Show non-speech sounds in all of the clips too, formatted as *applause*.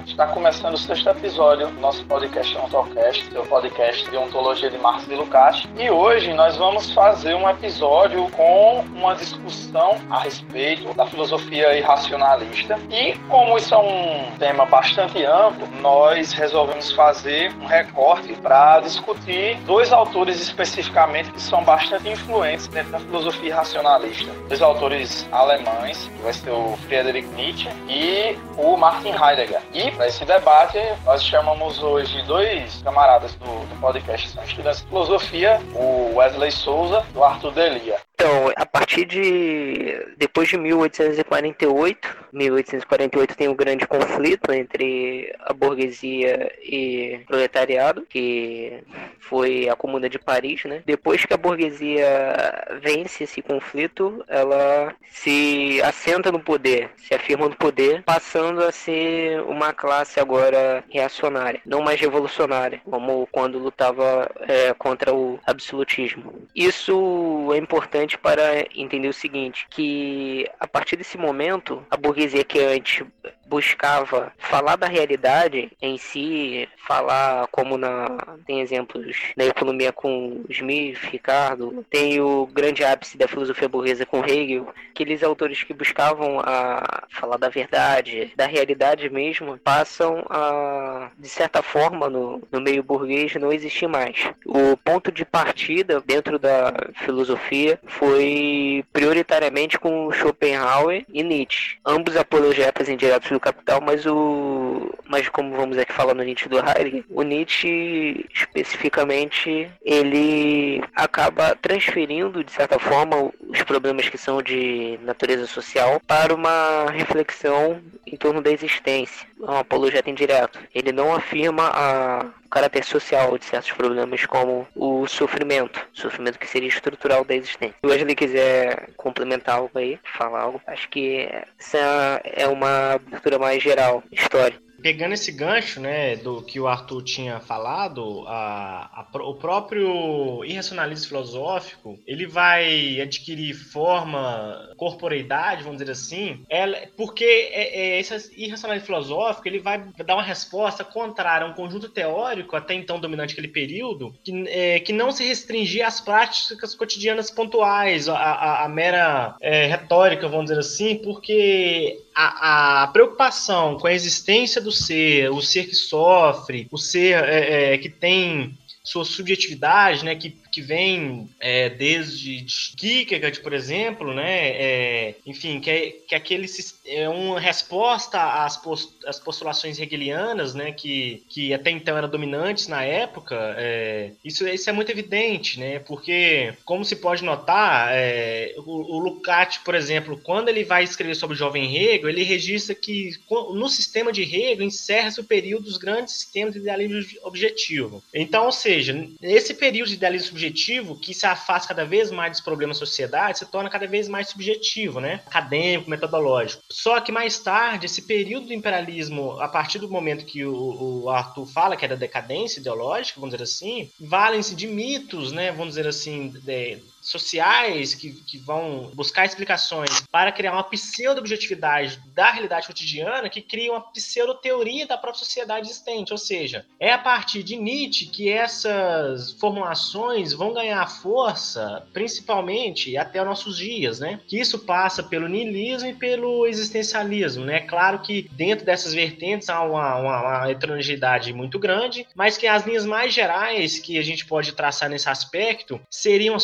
Está começando o sexto episódio do nosso podcast Ontocast, seu podcast de ontologia de Marcos de Lucas. E hoje nós vamos fazer um episódio com uma discussão a respeito da filosofia irracionalista. E como isso é um tema bastante amplo, nós resolvemos fazer um recorte para discutir dois autores especificamente que são bastante influentes dentro da filosofia irracionalista. Dois autores alemães, que vai ser o Friedrich Nietzsche e o Martin Heidegger. E para esse debate, nós chamamos hoje dois camaradas do, do podcast, são estudantes de filosofia, o Wesley Souza e o Arthur Delia. Então, a partir de depois de 1848, 1848 tem um grande conflito entre a burguesia e o proletariado, que foi a Comuna de Paris, né? Depois que a burguesia vence esse conflito, ela se assenta no poder, se afirma no poder, passando a ser uma classe agora reacionária, não mais revolucionária, como quando lutava é, contra o absolutismo. Isso é importante importante para entender o seguinte, que a partir desse momento, a burguesia que antes buscava falar da realidade em si, falar como na tem exemplos na economia com Smith, Ricardo, tem o grande ápice da filosofia burguesa com Hegel, aqueles autores que buscavam a falar da verdade, da realidade mesmo, passam a de certa forma no, no meio burguês não existir mais. O ponto de partida dentro da filosofia foi prioritariamente com Schopenhauer e Nietzsche, ambos apologetas indiretos do capital, mas o mas como vamos aqui falar no Nietzsche do Heidegger, o Nietzsche especificamente ele acaba transferindo de certa forma os problemas que são de natureza social para uma reflexão em torno da existência, é um apologeta indireto. Ele não afirma a caráter social de certos problemas como o sofrimento, sofrimento que seria estrutural da existência. Se o Wesley quiser complementar algo aí, falar algo, acho que essa é uma abertura mais geral, história pegando esse gancho, né, do que o Arthur tinha falado, a, a, o próprio irracionalismo filosófico, ele vai adquirir forma, corporeidade, vamos dizer assim, ela, porque é, é, esse irracionalismo filosófico, ele vai dar uma resposta contrária a um conjunto teórico, até então dominante aquele período, que, é, que não se restringia às práticas cotidianas pontuais, a, a, a mera é, retórica, vamos dizer assim, porque a, a, preocupação com a existência do ser, o ser que sofre, o ser é, é, que tem sua subjetividade, né, que que vem é, desde Kierkegaard, por exemplo, né? É, enfim, que, é, que aquele é uma resposta às, post, às postulações hegelianas, né? Que, que até então eram dominantes na época. É, isso, isso é muito evidente, né? Porque, como se pode notar, é, o, o Lukács, por exemplo, quando ele vai escrever sobre o jovem Hegel, ele registra que no sistema de Hegel encerra-se o período dos grandes sistemas de idealismo objetivo. Então, ou seja, esse período de idealismo subjetivo que se afasta cada vez mais dos problemas da sociedade se torna cada vez mais subjetivo, né? Acadêmico, metodológico. Só que mais tarde, esse período do imperialismo, a partir do momento que o, o Arthur fala que é da decadência ideológica, vamos dizer assim, valem-se de mitos, né? Vamos dizer assim, de, sociais que, que vão buscar explicações para criar uma pseudo-objetividade da realidade cotidiana que cria uma pseudo-teoria da própria sociedade existente. Ou seja, é a partir de Nietzsche que essas formulações vão ganhar força, principalmente até os nossos dias, né? Que isso passa pelo niilismo e pelo existencialismo, né? Claro que dentro dessas vertentes há uma, uma, uma heterogeneidade muito grande, mas que as linhas mais gerais que a gente pode traçar nesse aspecto seriam a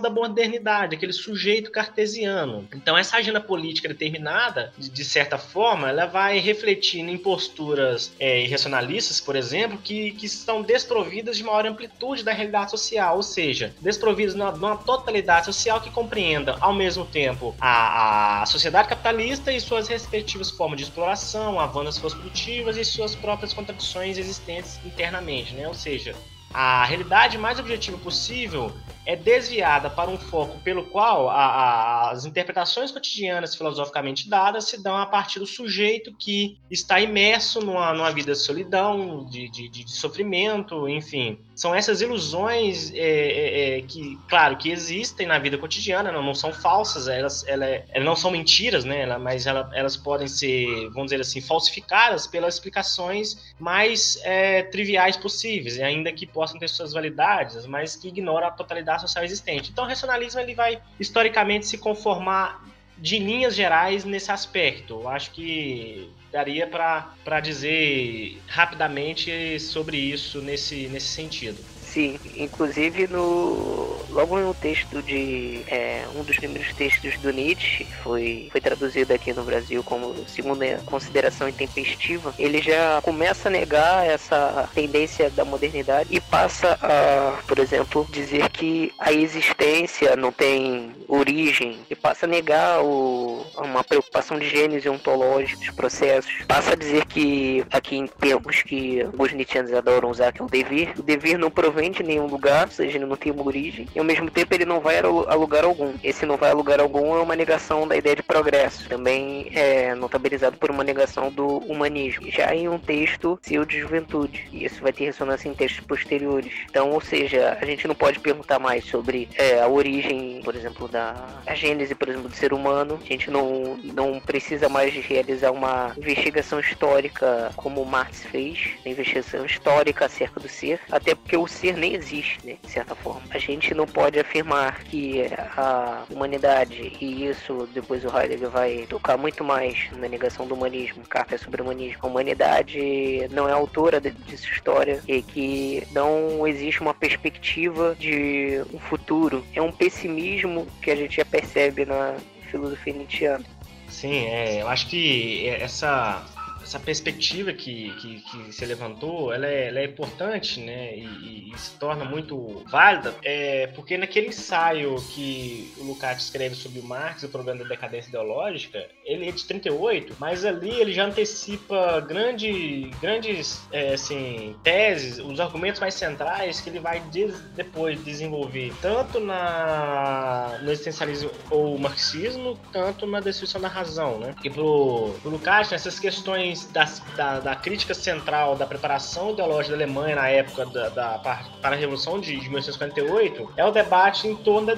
da modernidade, aquele sujeito cartesiano. Então, essa agenda política determinada, de, certa forma, ela vai refletir em posturas é, irracionalistas, por exemplo, que, que estão desprovidas de maior amplitude da realidade social, ou seja, desprovidas de uma totalidade social que compreenda, ao mesmo tempo, a, a sociedade capitalista e suas respectivas formas de exploração, avanços produtivas e suas próprias contradições existentes internamente, né? Ou seja, a realidade mais objetiva possível é desviada para um foco pelo qual a, a, as interpretações cotidianas filosoficamente dadas se dão a partir do sujeito que está imerso numa, numa vida de solidão, de, de, de sofrimento, enfim. São essas ilusões é, é, é, que, claro, que existem na vida cotidiana, não, não são falsas, elas, elas, elas não são mentiras, né? mas elas, elas podem ser, vamos dizer assim, falsificadas pelas explicações mais é, triviais possíveis, ainda que possam ter suas validades, mas que ignoram a totalidade social existente. Então, o racionalismo ele vai historicamente se conformar de linhas gerais nesse aspecto. Eu acho que daria para dizer rapidamente sobre isso nesse, nesse sentido. Sim, inclusive no logo no texto de é, um dos primeiros textos do Nietzsche foi foi traduzido aqui no Brasil como segunda consideração intempestiva. Ele já começa a negar essa tendência da modernidade e passa a, por exemplo, dizer que a existência não tem origem e passa a negar o, uma preocupação de gênese ontológica dos processos. Passa a dizer que aqui em termos que os Nietzscheanos adoram usar que é o dever, o dever não provém nenhum lugar, ou seja, ele não tem uma origem, e ao mesmo tempo ele não vai a lugar algum. Esse não vai a lugar algum é uma negação da ideia de progresso, também é notabilizado por uma negação do humanismo. Já em um texto seu de juventude, e isso vai ter ressonância em textos posteriores. Então, ou seja, a gente não pode perguntar mais sobre é, a origem, por exemplo, da a gênese, por exemplo, do ser humano. A gente não, não precisa mais realizar uma investigação histórica como Marx fez, uma investigação histórica acerca do ser, até porque o ser ser nem existe, né, de certa forma. A gente não pode afirmar que a humanidade, e isso depois o Heidegger vai tocar muito mais na negação do humanismo, carta sobre o humanismo. A humanidade não é autora de, de sua história e que não existe uma perspectiva de um futuro. É um pessimismo que a gente já percebe na filosofia nietzschiana. Sim, é, eu acho que essa essa perspectiva que, que, que se levantou, ela é, ela é importante, né? E, e, se torna muito válida, é, porque naquele ensaio que o Lukács escreve sobre o Marx, o problema da decadência ideológica, ele é de 38, mas ali ele já antecipa grande, grandes é, assim, teses, os argumentos mais centrais que ele vai des, depois desenvolver, tanto na, no existencialismo ou marxismo, tanto na destruição da razão, né? E pro, pro Lukács, essas questões da, da, crítica central da preparação ideológica da Alemanha na época da, da para a Revolução de, de 1948 é o debate em torno da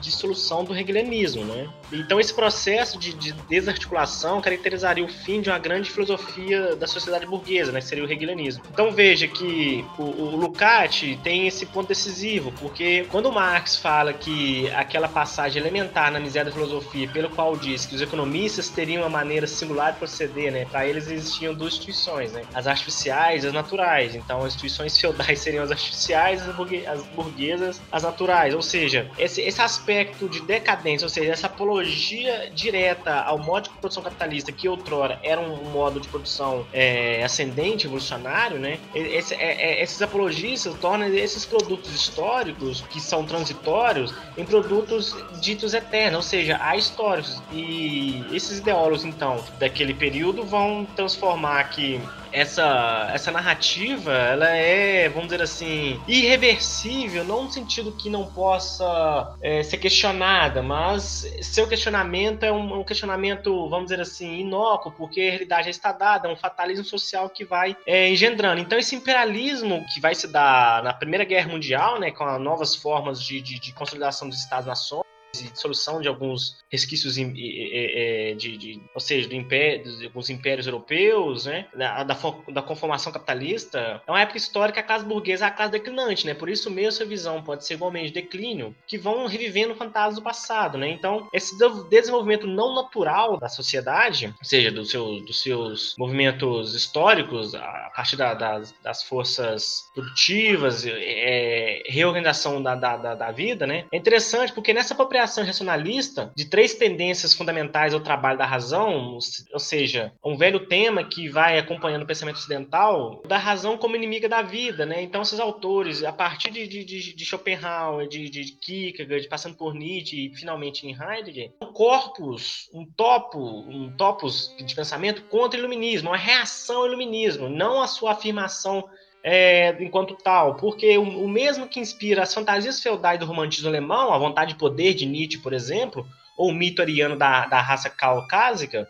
dissolução do hegelianismo. Né? Então, esse processo de, de, desarticulação caracterizaria o fim de uma grande filosofia da sociedade burguesa, né, que seria o hegelianismo. Então, veja que o, o Lukács tem esse ponto decisivo, porque quando Marx fala que aquela passagem elementar na miséria da filosofia, pelo qual diz que os economistas teriam uma maneira singular de proceder, né, para eles existiam duas instituições, né? As artificiais e as naturais. Então, as instituições feudais seriam as artificiais, as burguesas, as naturais. Ou seja, esse, esse aspecto de decadência, ou seja, essa apologia direta ao modo de produção capitalista, que outrora era um modo de produção é, ascendente, evolucionário, né? Esse, é, é, esses apologistas tornam esses produtos históricos, que são transitórios, em produtos ditos eternos, ou seja, históricos. E esses ideólogos, então, daquele período vão transformar aqui essa, essa narrativa, ela é, vamos dizer assim, irreversível, não no sentido que não possa é, ser questionada, mas seu questionamento é um, um, questionamento, vamos dizer assim, inócuo, porque a realidade já está dada, é um fatalismo social que vai é, engendrando. Então, esse imperialismo que vai se dar na Primeira Guerra Mundial, né, com as novas formas de, de, de consolidação dos Estados-nações, de dissolução de alguns resquícios de, de, de, ou seja, do império, de alguns impérios europeus, né, da, da, da, conformação capitalista, é uma época histórica a classe burguesa é a classe declinante, né, por isso mesmo essa visão pode ser igualmente declínio, que vão revivendo fantasmas do passado, né, então esse desenvolvimento não natural da sociedade, ou seja, do seu, dos seus movimentos históricos, a partir da, das, das, forças produtivas, é, reorganização da, da, da, vida, né, é interessante porque nessa apropriação racionalista de três tendências fundamentais ao trabalho da razão, ou seja, um velho tema que vai acompanhando o pensamento ocidental, da razão como inimiga da vida, né? Então, esses autores, a partir de, de, de Schopenhauer, de, de Kierkegaard, passando por Nietzsche e finalmente em Heidegger, um corpus, um topo, um topos de pensamento contra o iluminismo, uma reação ao iluminismo, não a sua afirmação é, enquanto tal, porque o, o, mesmo que inspira as fantasias feudais do romantismo alemão, a vontade de poder de Nietzsche, por exemplo, ou o mito ariano da, da raça caucásica,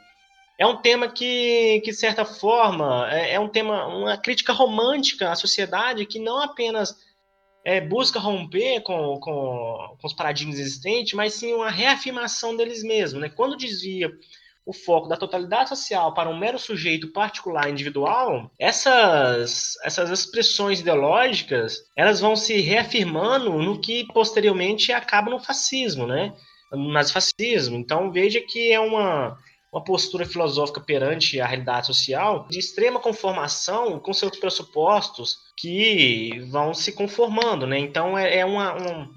é um tema que, que de certa forma, é, é um tema, uma crítica romântica à sociedade que não apenas é, busca romper com, com, com, os paradigmas existentes, mas sim uma reafirmação deles mesmos. Né? Quando desvia o foco da totalidade social para um mero sujeito particular individual, essas, essas expressões ideológicas elas vão se reafirmando no que posteriormente acaba no fascismo, né? no nazifascismo. Então veja que é uma, uma postura filosófica perante a realidade social de extrema conformação com seus pressupostos que vão se conformando, né? Então é, é uma,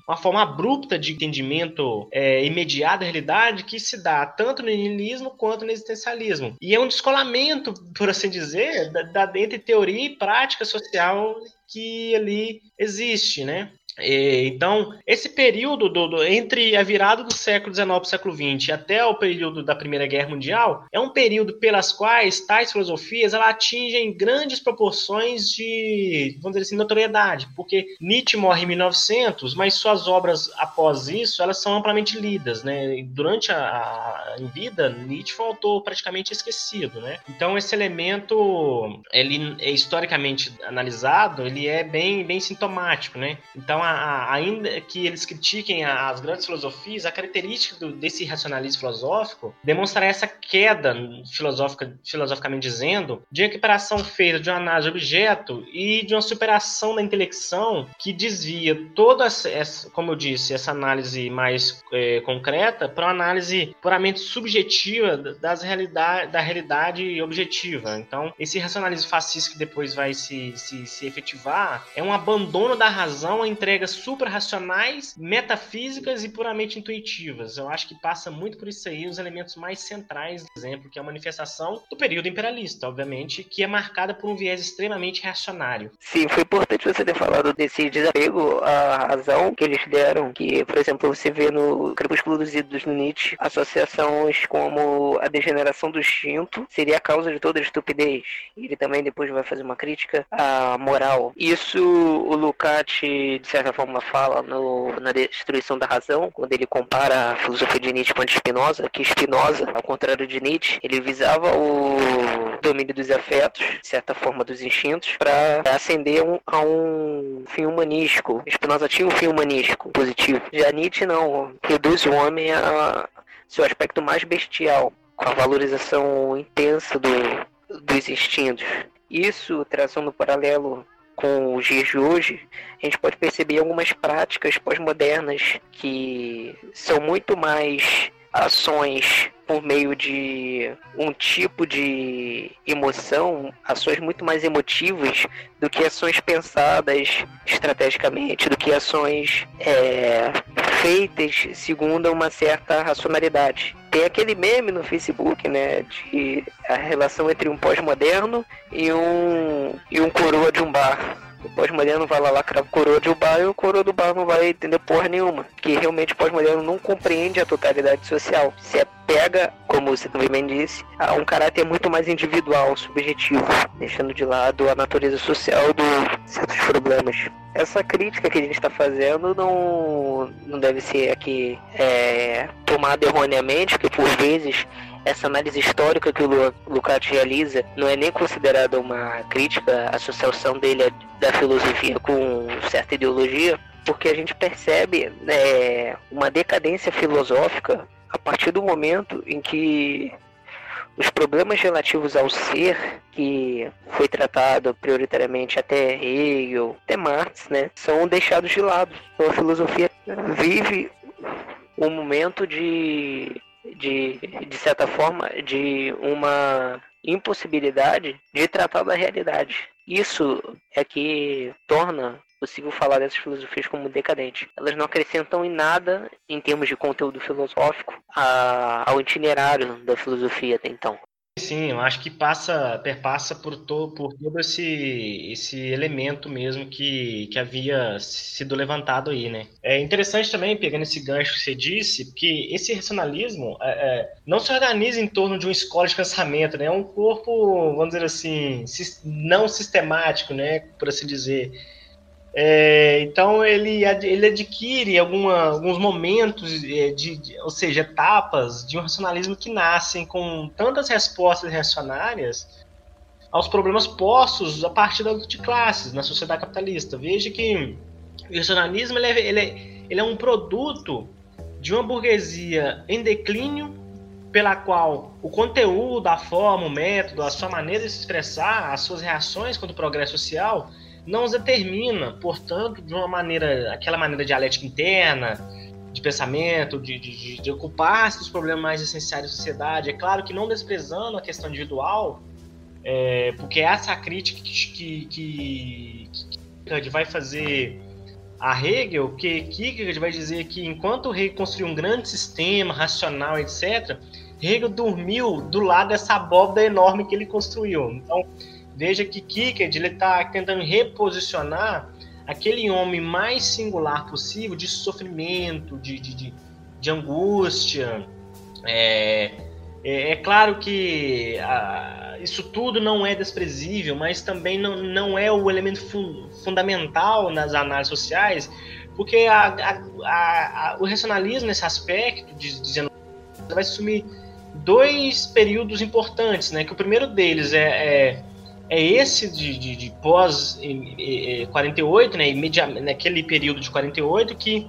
uma forma abrupta de entendimento é, imediato da realidade que se dá tanto no niilismo quanto no existencialismo. E é um descolamento, por assim dizer, da, da, entre teoria e prática social que ali existe, né? Então, esse período do, do, entre a virada do século XIX para o século XX até o período da Primeira Guerra Mundial é um período pelas quais tais filosofias ela atingem grandes proporções de, vamos dizer assim, notoriedade, porque Nietzsche morre em 1900, mas suas obras após isso elas são amplamente lidas, né? Durante a, a em vida, Nietzsche foi um autor praticamente esquecido, né? Então, esse elemento, ele é historicamente analisado, ele é bem, bem sintomático, né? Então, a, ainda que eles critiquem as grandes filosofias, a característica do, desse racionalismo filosófico demonstrar essa queda, filosófica, filosoficamente dizendo, de equiparação feita de uma análise de objeto e de uma superação da intelecção que desvia toda essa, como eu disse, essa análise mais é, concreta para uma análise puramente subjetiva das realidade, da realidade objetiva. Então, esse racionalismo fascista que depois vai se, se, se efetivar é um abandono da razão entre entregas suprarracionais, metafísicas e puramente intuitivas. Eu acho que passa muito por isso aí os elementos mais centrais do exemplo, que é a manifestação do período imperialista, obviamente, que é marcada por um viés extremamente reacionário. Sim, foi importante você ter falado desse desapego à razão que eles deram, que, por exemplo, você vê no Crepúsculo dos Ídolos no Nietzsche, associações como a degeneração do instinto seria a causa de toda a estupidez. Ele também depois vai fazer uma crítica à moral. Isso o Lukács, de certa fala no, na Destruição da Razão, quando ele compara a filosofia de Nietzsche com a de Spinoza, que Spinoza, ao contrário de Nietzsche, ele visava o domínio dos afetos, de certa forma dos instintos, para ascender um, a um fim humanístico. Spinoza tinha um fim humanístico positivo. Já Nietzsche não, reduz o homem a seu aspecto mais bestial, com a valorização intensa do, dos instintos. Isso, traçando paralelo com os dias de hoje, a gente pode perceber algumas práticas pós-modernas que são muito mais ações por meio de um tipo de emoção, ações muito mais emotivas do que ações pensadas estrategicamente, do que ações é, feitas segundo uma certa racionalidade. Tem aquele meme no Facebook, né, de a relação entre um pós-moderno e um, e um coroa de um bar o pós-moderno vai lá lacrar coroa de bar e o coroa do bar não vai entender porra nenhuma. Que realmente o pós-moderno não compreende a totalidade social. Se apega, como você também bem disse, a um caráter muito mais individual, subjetivo, deixando de lado a natureza social dos certos problemas. Essa crítica que a gente está fazendo não, não deve ser aqui é, tomada erroneamente, porque por vezes essa análise histórica que o Lukács realiza não é nem considerada uma crítica à associação dele da filosofia com certa ideologia, porque a gente percebe né, uma decadência filosófica a partir do momento em que os problemas relativos ao ser, que foi tratado prioritariamente até Hegel, até Marx, né, são deixados de lado. Então a filosofia vive um momento de de, de certa forma, de uma impossibilidade de tratar da realidade. Isso é que torna possível falar dessas filosofias como decadentes. Elas não acrescentam em nada, em termos de conteúdo filosófico, a, ao itinerário da filosofia até então. Sim, eu acho que passa, perpassa por, to, por todo esse, esse elemento mesmo que, que havia sido levantado aí, né? É interessante também, pegando esse gancho que você disse, que esse racionalismo é, é, não se organiza em torno de uma escola de pensamento, né? É um corpo, vamos dizer assim, não sistemático, né? Por assim dizer. É, então ele, ele adquire alguma, alguns momentos, é, de, de, ou seja, etapas de um racionalismo que nascem com tantas respostas reacionárias aos problemas postos a partir da luta de classes na sociedade capitalista. Veja que o racionalismo ele é, ele é, ele é um produto de uma burguesia em declínio, pela qual o conteúdo, a forma, o método, a sua maneira de se expressar, as suas reações contra o progresso social não os determina, portanto, de uma maneira, aquela maneira dialética interna, de pensamento, de, de, de ocupar-se dos problemas mais essenciais da sociedade. É claro que não desprezando a questão individual, é, porque essa crítica que, que, que, vai fazer a Hegel, que Kierkegaard vai dizer que enquanto Hegel construiu um grande sistema racional, etc., Hegel dormiu do lado dessa abóbada enorme que ele construiu. Então, Veja que Kierkegaard está tentando reposicionar aquele homem mais singular possível de sofrimento, de, de, de, de angústia. É, é, é, claro que a, isso tudo não é desprezível, mas também não, não é o elemento fu fundamental nas análises sociais, porque a, a, o racionalismo nesse aspecto, dizendo vai assumir dois períodos importantes, né? Que o primeiro deles é, é é esse de, de, de pós 48, né, naquele período de 48, que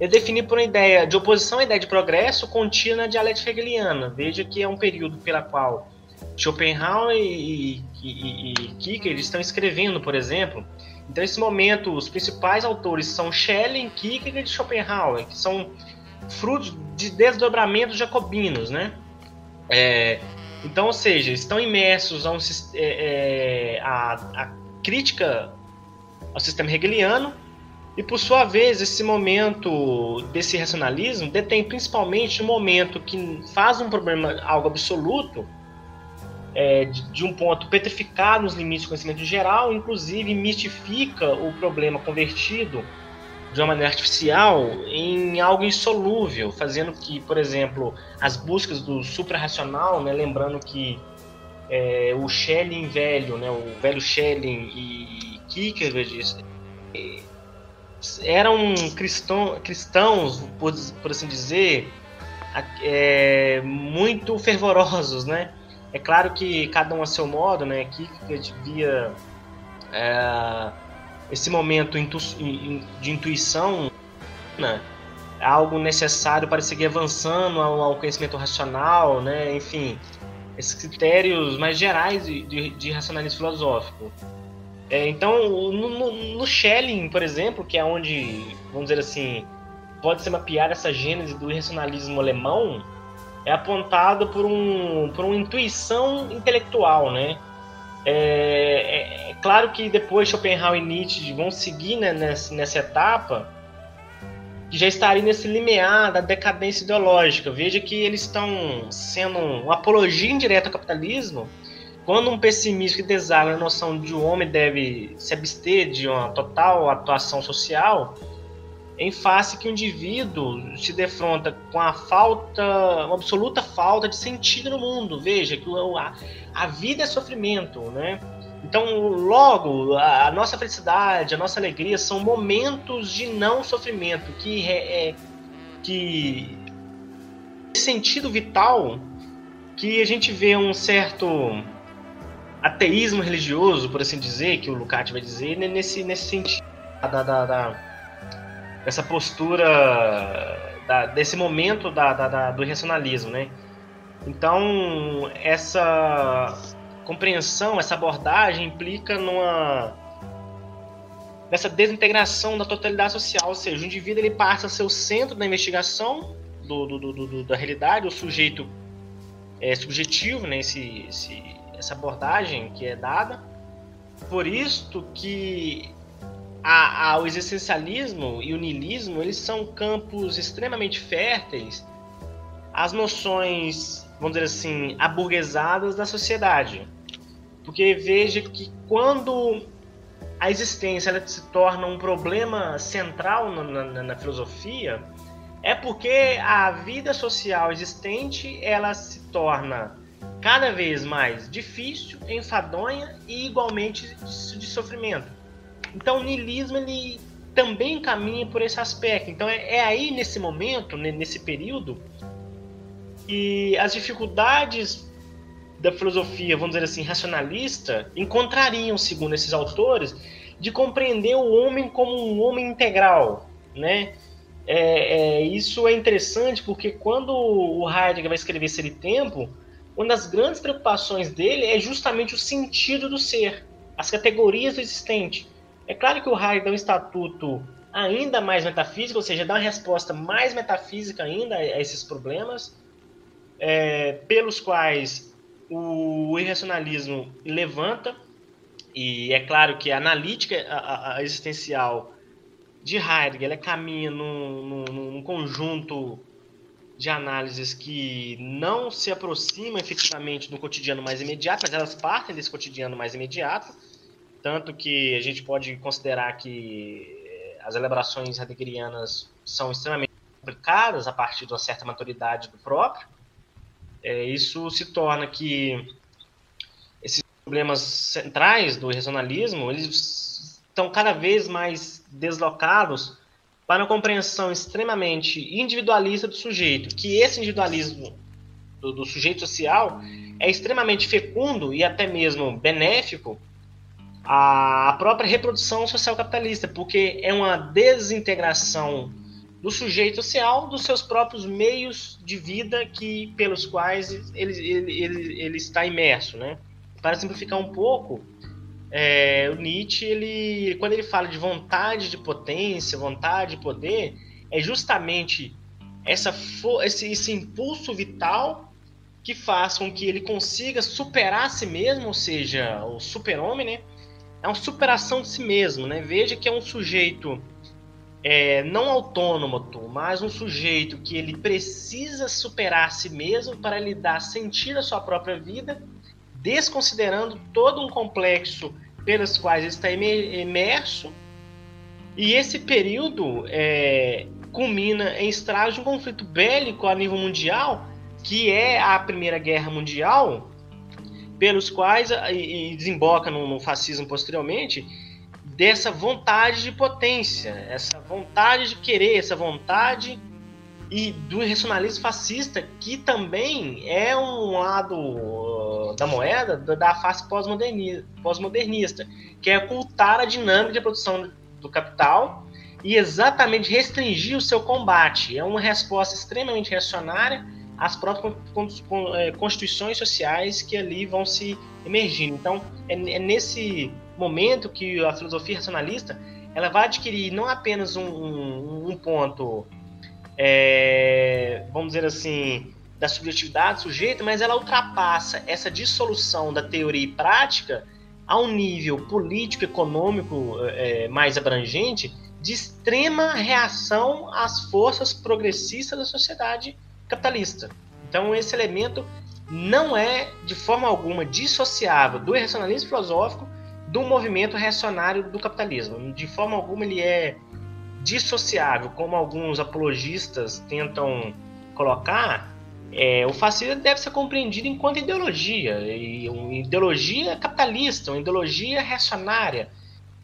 é definido por uma ideia de oposição à ideia de progresso contida na dialética hegeliana. Veja que é um período pela qual Schopenhauer e, e, e Kierkegaard estão escrevendo, por exemplo. Então, nesse momento, os principais autores são Schelling, Kierkegaard e Schopenhauer, que são frutos de desdobramentos jacobinos, né? É, então, ou seja, estão imersos a, um, é, é, a, a crítica ao sistema hegeliano e, por sua vez, esse momento desse racionalismo detém principalmente um momento que faz um problema algo absoluto, é, de, de, um ponto petrificado nos limites do conhecimento geral, inclusive mistifica o problema convertido de uma maneira artificial em algo insolúvel, fazendo que, por exemplo, as buscas do suprarracional, né, lembrando que é, o Schelling velho, né, o velho Schelling e Kierkegaard é, eram cristão, cristãos, por, por, assim dizer, é, muito fervorosos, né? É claro que cada um a seu modo, né? Kierkegaard via é, esse momento de intuição, né, algo necessário para seguir avançando ao, conhecimento racional, né, enfim, esses critérios mais gerais de, de, de racionalismo filosófico. É, então, no, no, no, Schelling, por exemplo, que é onde, vamos dizer assim, pode ser mapear essa gênese do irracionalismo alemão, é apontado por, um, por uma intuição intelectual, né? É, é, é, claro que depois Schopenhauer e Nietzsche vão seguir né, nessa, nessa etapa que já estaria nesse limiar da decadência ideológica. Veja que eles estão sendo uma apologia indireta ao capitalismo, quando um pessimista que desagra a noção de o um homem deve se abster de uma total atuação social, em face que o indivíduo se defronta com a falta, uma absoluta falta de sentido no mundo. Veja que a, a vida é sofrimento, né? Então, logo, a, nossa felicidade, a nossa alegria são momentos de não sofrimento, que é, que sentido vital que a gente vê um certo ateísmo religioso, por assim dizer, que o Lukács vai dizer, nesse, nesse sentido da, da, da dessa postura, da, desse momento da, da, do racionalismo, né? Então, essa compreensão, essa abordagem implica numa nessa desintegração da totalidade social, ou seja, o indivíduo ele passa a ser o centro da investigação do, do, do, da realidade, o sujeito é, subjetivo, né, esse, essa abordagem que é dada. Por isto que a, a, o existencialismo e o niilismo eles são campos extremamente férteis às noções vamos dizer assim, aburguesadas da sociedade. Porque veja que quando a existência ela se torna um problema central na, na, na filosofia, é porque a vida social existente ela se torna cada vez mais difícil, enfadonha e igualmente de, sofrimento. Então o niilismo ele também caminha por esse aspecto. Então é, é aí nesse momento, nesse período, que as dificuldades da filosofia, vamos dizer assim, racionalista, encontrariam, segundo esses autores, de compreender o homem como um homem integral, né? É, é, isso é interessante porque quando o Heidegger vai escrever Ser e Tempo, uma das grandes preocupações dele é justamente o sentido do ser, as categorias do existente. É claro que o Heidegger dá um estatuto ainda mais metafísico, ou seja, dá uma resposta mais metafísica ainda a esses problemas, é, pelos quais o irracionalismo levanta, e é claro que a analítica a, a existencial de Heidegger ela caminha num, num, num conjunto de análises que não se aproximam efetivamente do cotidiano mais imediato, mas elas partem desse cotidiano mais imediato, tanto que a gente pode considerar que eh, as elaborações heideggerianas são extremamente complicadas a partir de uma certa maturidade do próprio. É, isso se torna que esses problemas centrais do regionalismo eles estão cada vez mais deslocados para uma compreensão extremamente individualista do sujeito, que esse individualismo do, do sujeito social é extremamente fecundo e até mesmo benéfico à própria reprodução social capitalista, porque é uma desintegração do sujeito social dos seus próprios meios de vida que pelos quais ele, ele, ele, ele está imerso, né? Para simplificar um pouco, é, o Nietzsche, ele, quando ele fala de vontade de potência, vontade de poder, é justamente essa, esse, esse impulso vital que faz com que ele consiga superar a si mesmo, ou seja, o super-homem, né? É uma superação de si mesmo, né? Veja que é um sujeito é, não autônomo, mas um sujeito que ele precisa superar a si mesmo para lhe dar sentido à sua própria vida, desconsiderando todo um complexo pelos quais está imerso. E esse período é, culmina em estragos de um conflito bélico a nível mundial, que é a Primeira Guerra Mundial, pelos quais, e desemboca no, no fascismo posteriormente, dessa vontade de potência, essa vontade de querer, essa vontade e do racionalismo fascista, que também é um lado uh, da moeda da face pós-modernista, que é ocultar a dinâmica de produção do capital e exatamente restringir o seu combate. É uma resposta extremamente reacionária às próprias é, constituições sociais que ali vão se emergindo. Então, é, é nesse momento que a filosofia racionalista ela vai adquirir não apenas um, um, um ponto é, vamos dizer assim, da subjetividade do sujeito, mas ela ultrapassa essa dissolução da teoria e prática a um nível político, econômico é, mais abrangente, de extrema reação às forças progressistas da sociedade capitalista. Então, esse elemento não é, de forma alguma, dissociável do racionalismo filosófico do movimento reacionário do capitalismo. De forma alguma, ele é dissociável, como alguns apologistas tentam colocar, é, o fascismo deve ser compreendido enquanto ideologia, e uma ideologia capitalista, uma ideologia reacionária.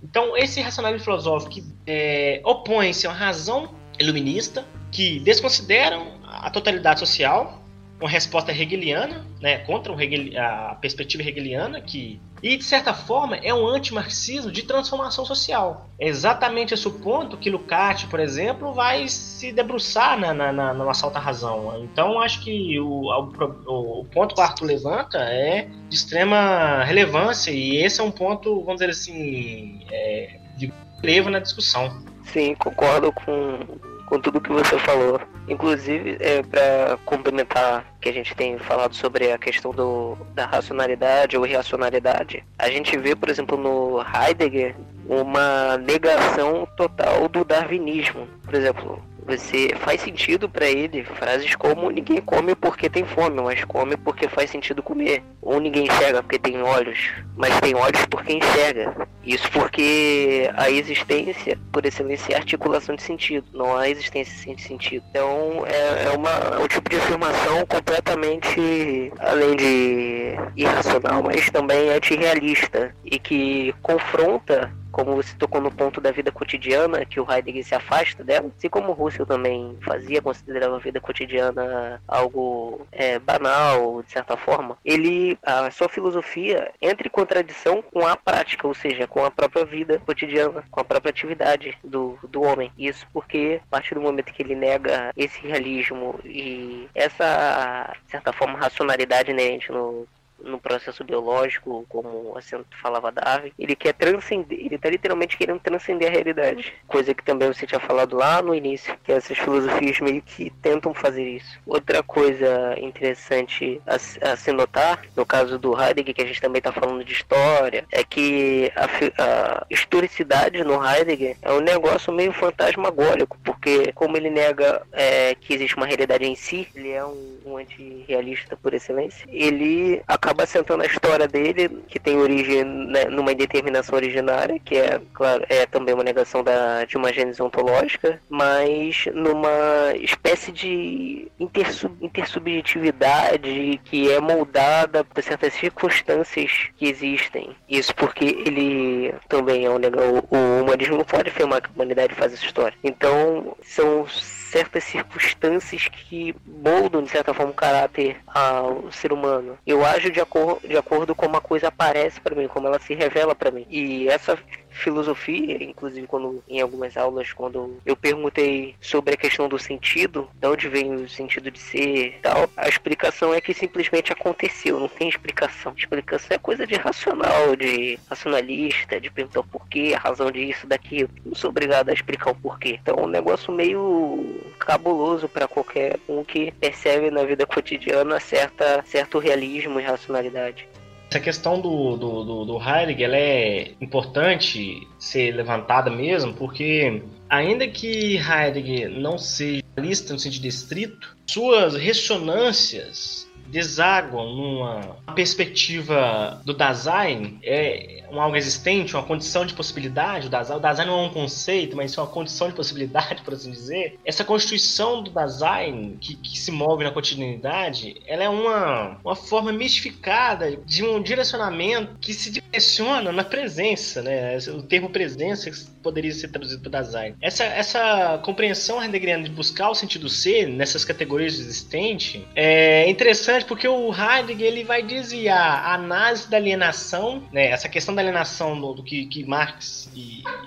Então, esse racionalismo filosófico é, opõe-se a uma razão iluminista, que desconsideram a totalidade social, uma resposta hegeliana, né, contra a perspectiva hegeliana, que e de certa forma é um antimarxismo de transformação social. É exatamente esse o ponto que Lukács, por exemplo, vai se debruçar na, na, na, na assalto à razão. Então acho que o, o, o, ponto que o Arthur levanta é de extrema relevância e esse é um ponto, vamos dizer assim, é, de relevo na discussão. Sim, concordo com, com tudo que você falou. Inclusive, é, para complementar que a gente tem falado sobre a questão do, da racionalidade ou irracionalidade, a gente vê, por exemplo, no Heidegger uma negação total do darwinismo. Por exemplo, Você faz sentido para ele frases como ninguém come porque tem fome, mas come porque faz sentido comer. Ou ninguém enxerga porque tem olhos, mas tem olhos porque enxerga. Isso porque a existência, por excelência, é articulação de sentido, não há existência sem sentido. Então é, é, uma, é um tipo de afirmação completamente além de irracional, mas também antirrealista e que confronta como você tocou no ponto da vida cotidiana, que o Heidegger se afasta dela, assim como o Russell também fazia, considerava a vida cotidiana algo é, banal, de certa forma, ele, a sua filosofia entra em contradição com a prática, ou seja, com a própria vida cotidiana, com a própria atividade do, do homem. Isso porque, a partir do momento que ele nega esse realismo e essa, de certa forma, racionalidade inerente no no processo biológico, como assim falava Darwin, ele quer transcender, ele está literalmente querendo transcender a realidade. Coisa que também você tinha falado lá no início, que essas filosofias meio que tentam fazer isso. Outra coisa interessante a, a se notar, no caso do Heidegger, que a gente também está falando de história, é que a, a historicidade no Heidegger é um negócio meio fantasmagórico, porque como ele nega é, que existe uma realidade em si, ele é um, um anti-realista por excelência, ele acaba acaba sentando a história dele, que tem origem né, numa indeterminação originária, que é, claro, é também uma negação da, de uma gênese ontológica, mas numa espécie de intersub, intersubjetividade que é moldada por certas circunstâncias que existem. Isso porque ele também é um negão. O humanismo não pode afirmar que a humanidade faz essa história. Então, são certas circunstâncias que moldam, de certa forma, o caráter ao ser humano. Eu ajo de, acor de acordo com como a coisa aparece para mim, como ela se revela para mim. E essa filosofia, inclusive quando em algumas aulas, quando eu perguntei sobre a questão do sentido, de onde vem o sentido de ser tal, a explicação é que simplesmente aconteceu, não tem explicação. Explicação é coisa de racional, de racionalista, de perguntar o porquê, a razão disso, daquilo. Não sou obrigado a explicar o porquê. Então é um negócio meio cabuloso para qualquer um que percebe na vida cotidiana certa, certo realismo e racionalidade. Essa questão do, do, do, do Heidegger ela é importante ser levantada mesmo, porque ainda que Heidegger não seja lista no sentido estrito, suas ressonâncias desaguam numa perspectiva do Dasein, é um algo existente, uma condição de possibilidade. O Dasein, o Dasein não é um conceito, mas é uma condição de possibilidade, *laughs* por assim dizer. Essa constituição do Dasein, que, que se move na cotidianidade, ela é uma, uma forma mistificada de um direcionamento que se direciona na presença, né? O termo presença poderia ser traduzido para Dasein. Essa, essa compreensão heideggeriana de buscar o sentido ser nessas categorias existentes é interessante porque o Heidegger ele vai desviar a análise da alienação, né? Essa questão da alienação do, do que, que Marx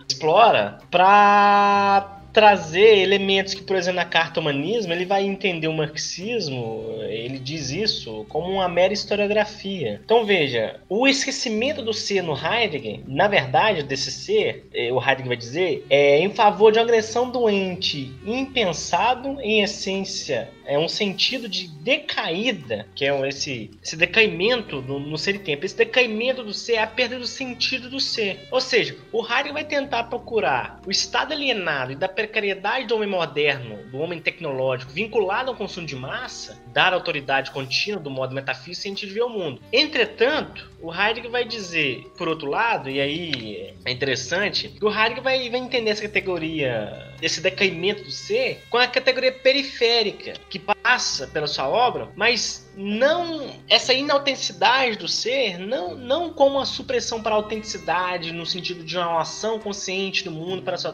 explora para trazer elementos que, por exemplo, na carta humanismo, ele vai entender o marxismo, ele diz isso, como uma mera historiografia. Então veja, o esquecimento do ser no Heidegger, na verdade, desse ser, eh, o Heidegger vai dizer, é em favor de uma agressão doente, impensado em essência é um sentido de decaída, que é esse, esse decaimento no, no ser e tempo. Esse decaimento do ser é a perda do sentido do ser. Ou seja, o Heidegger vai tentar procurar o estado alienado e da precariedade do homem moderno, do homem tecnológico, vinculado ao consumo de massa, dar autoridade contínua do modo metafísico e científico de ver o mundo. Entretanto, o Heidegger vai dizer, por outro lado, e aí é interessante, que o Heidegger vai, vai entender essa categoria, esse decaimento do ser, com a categoria periférica, que passa pela sua obra, mas não essa inautenticidade do ser, não, não como uma supressão para a autenticidade, no sentido de uma ação consciente do mundo para a sua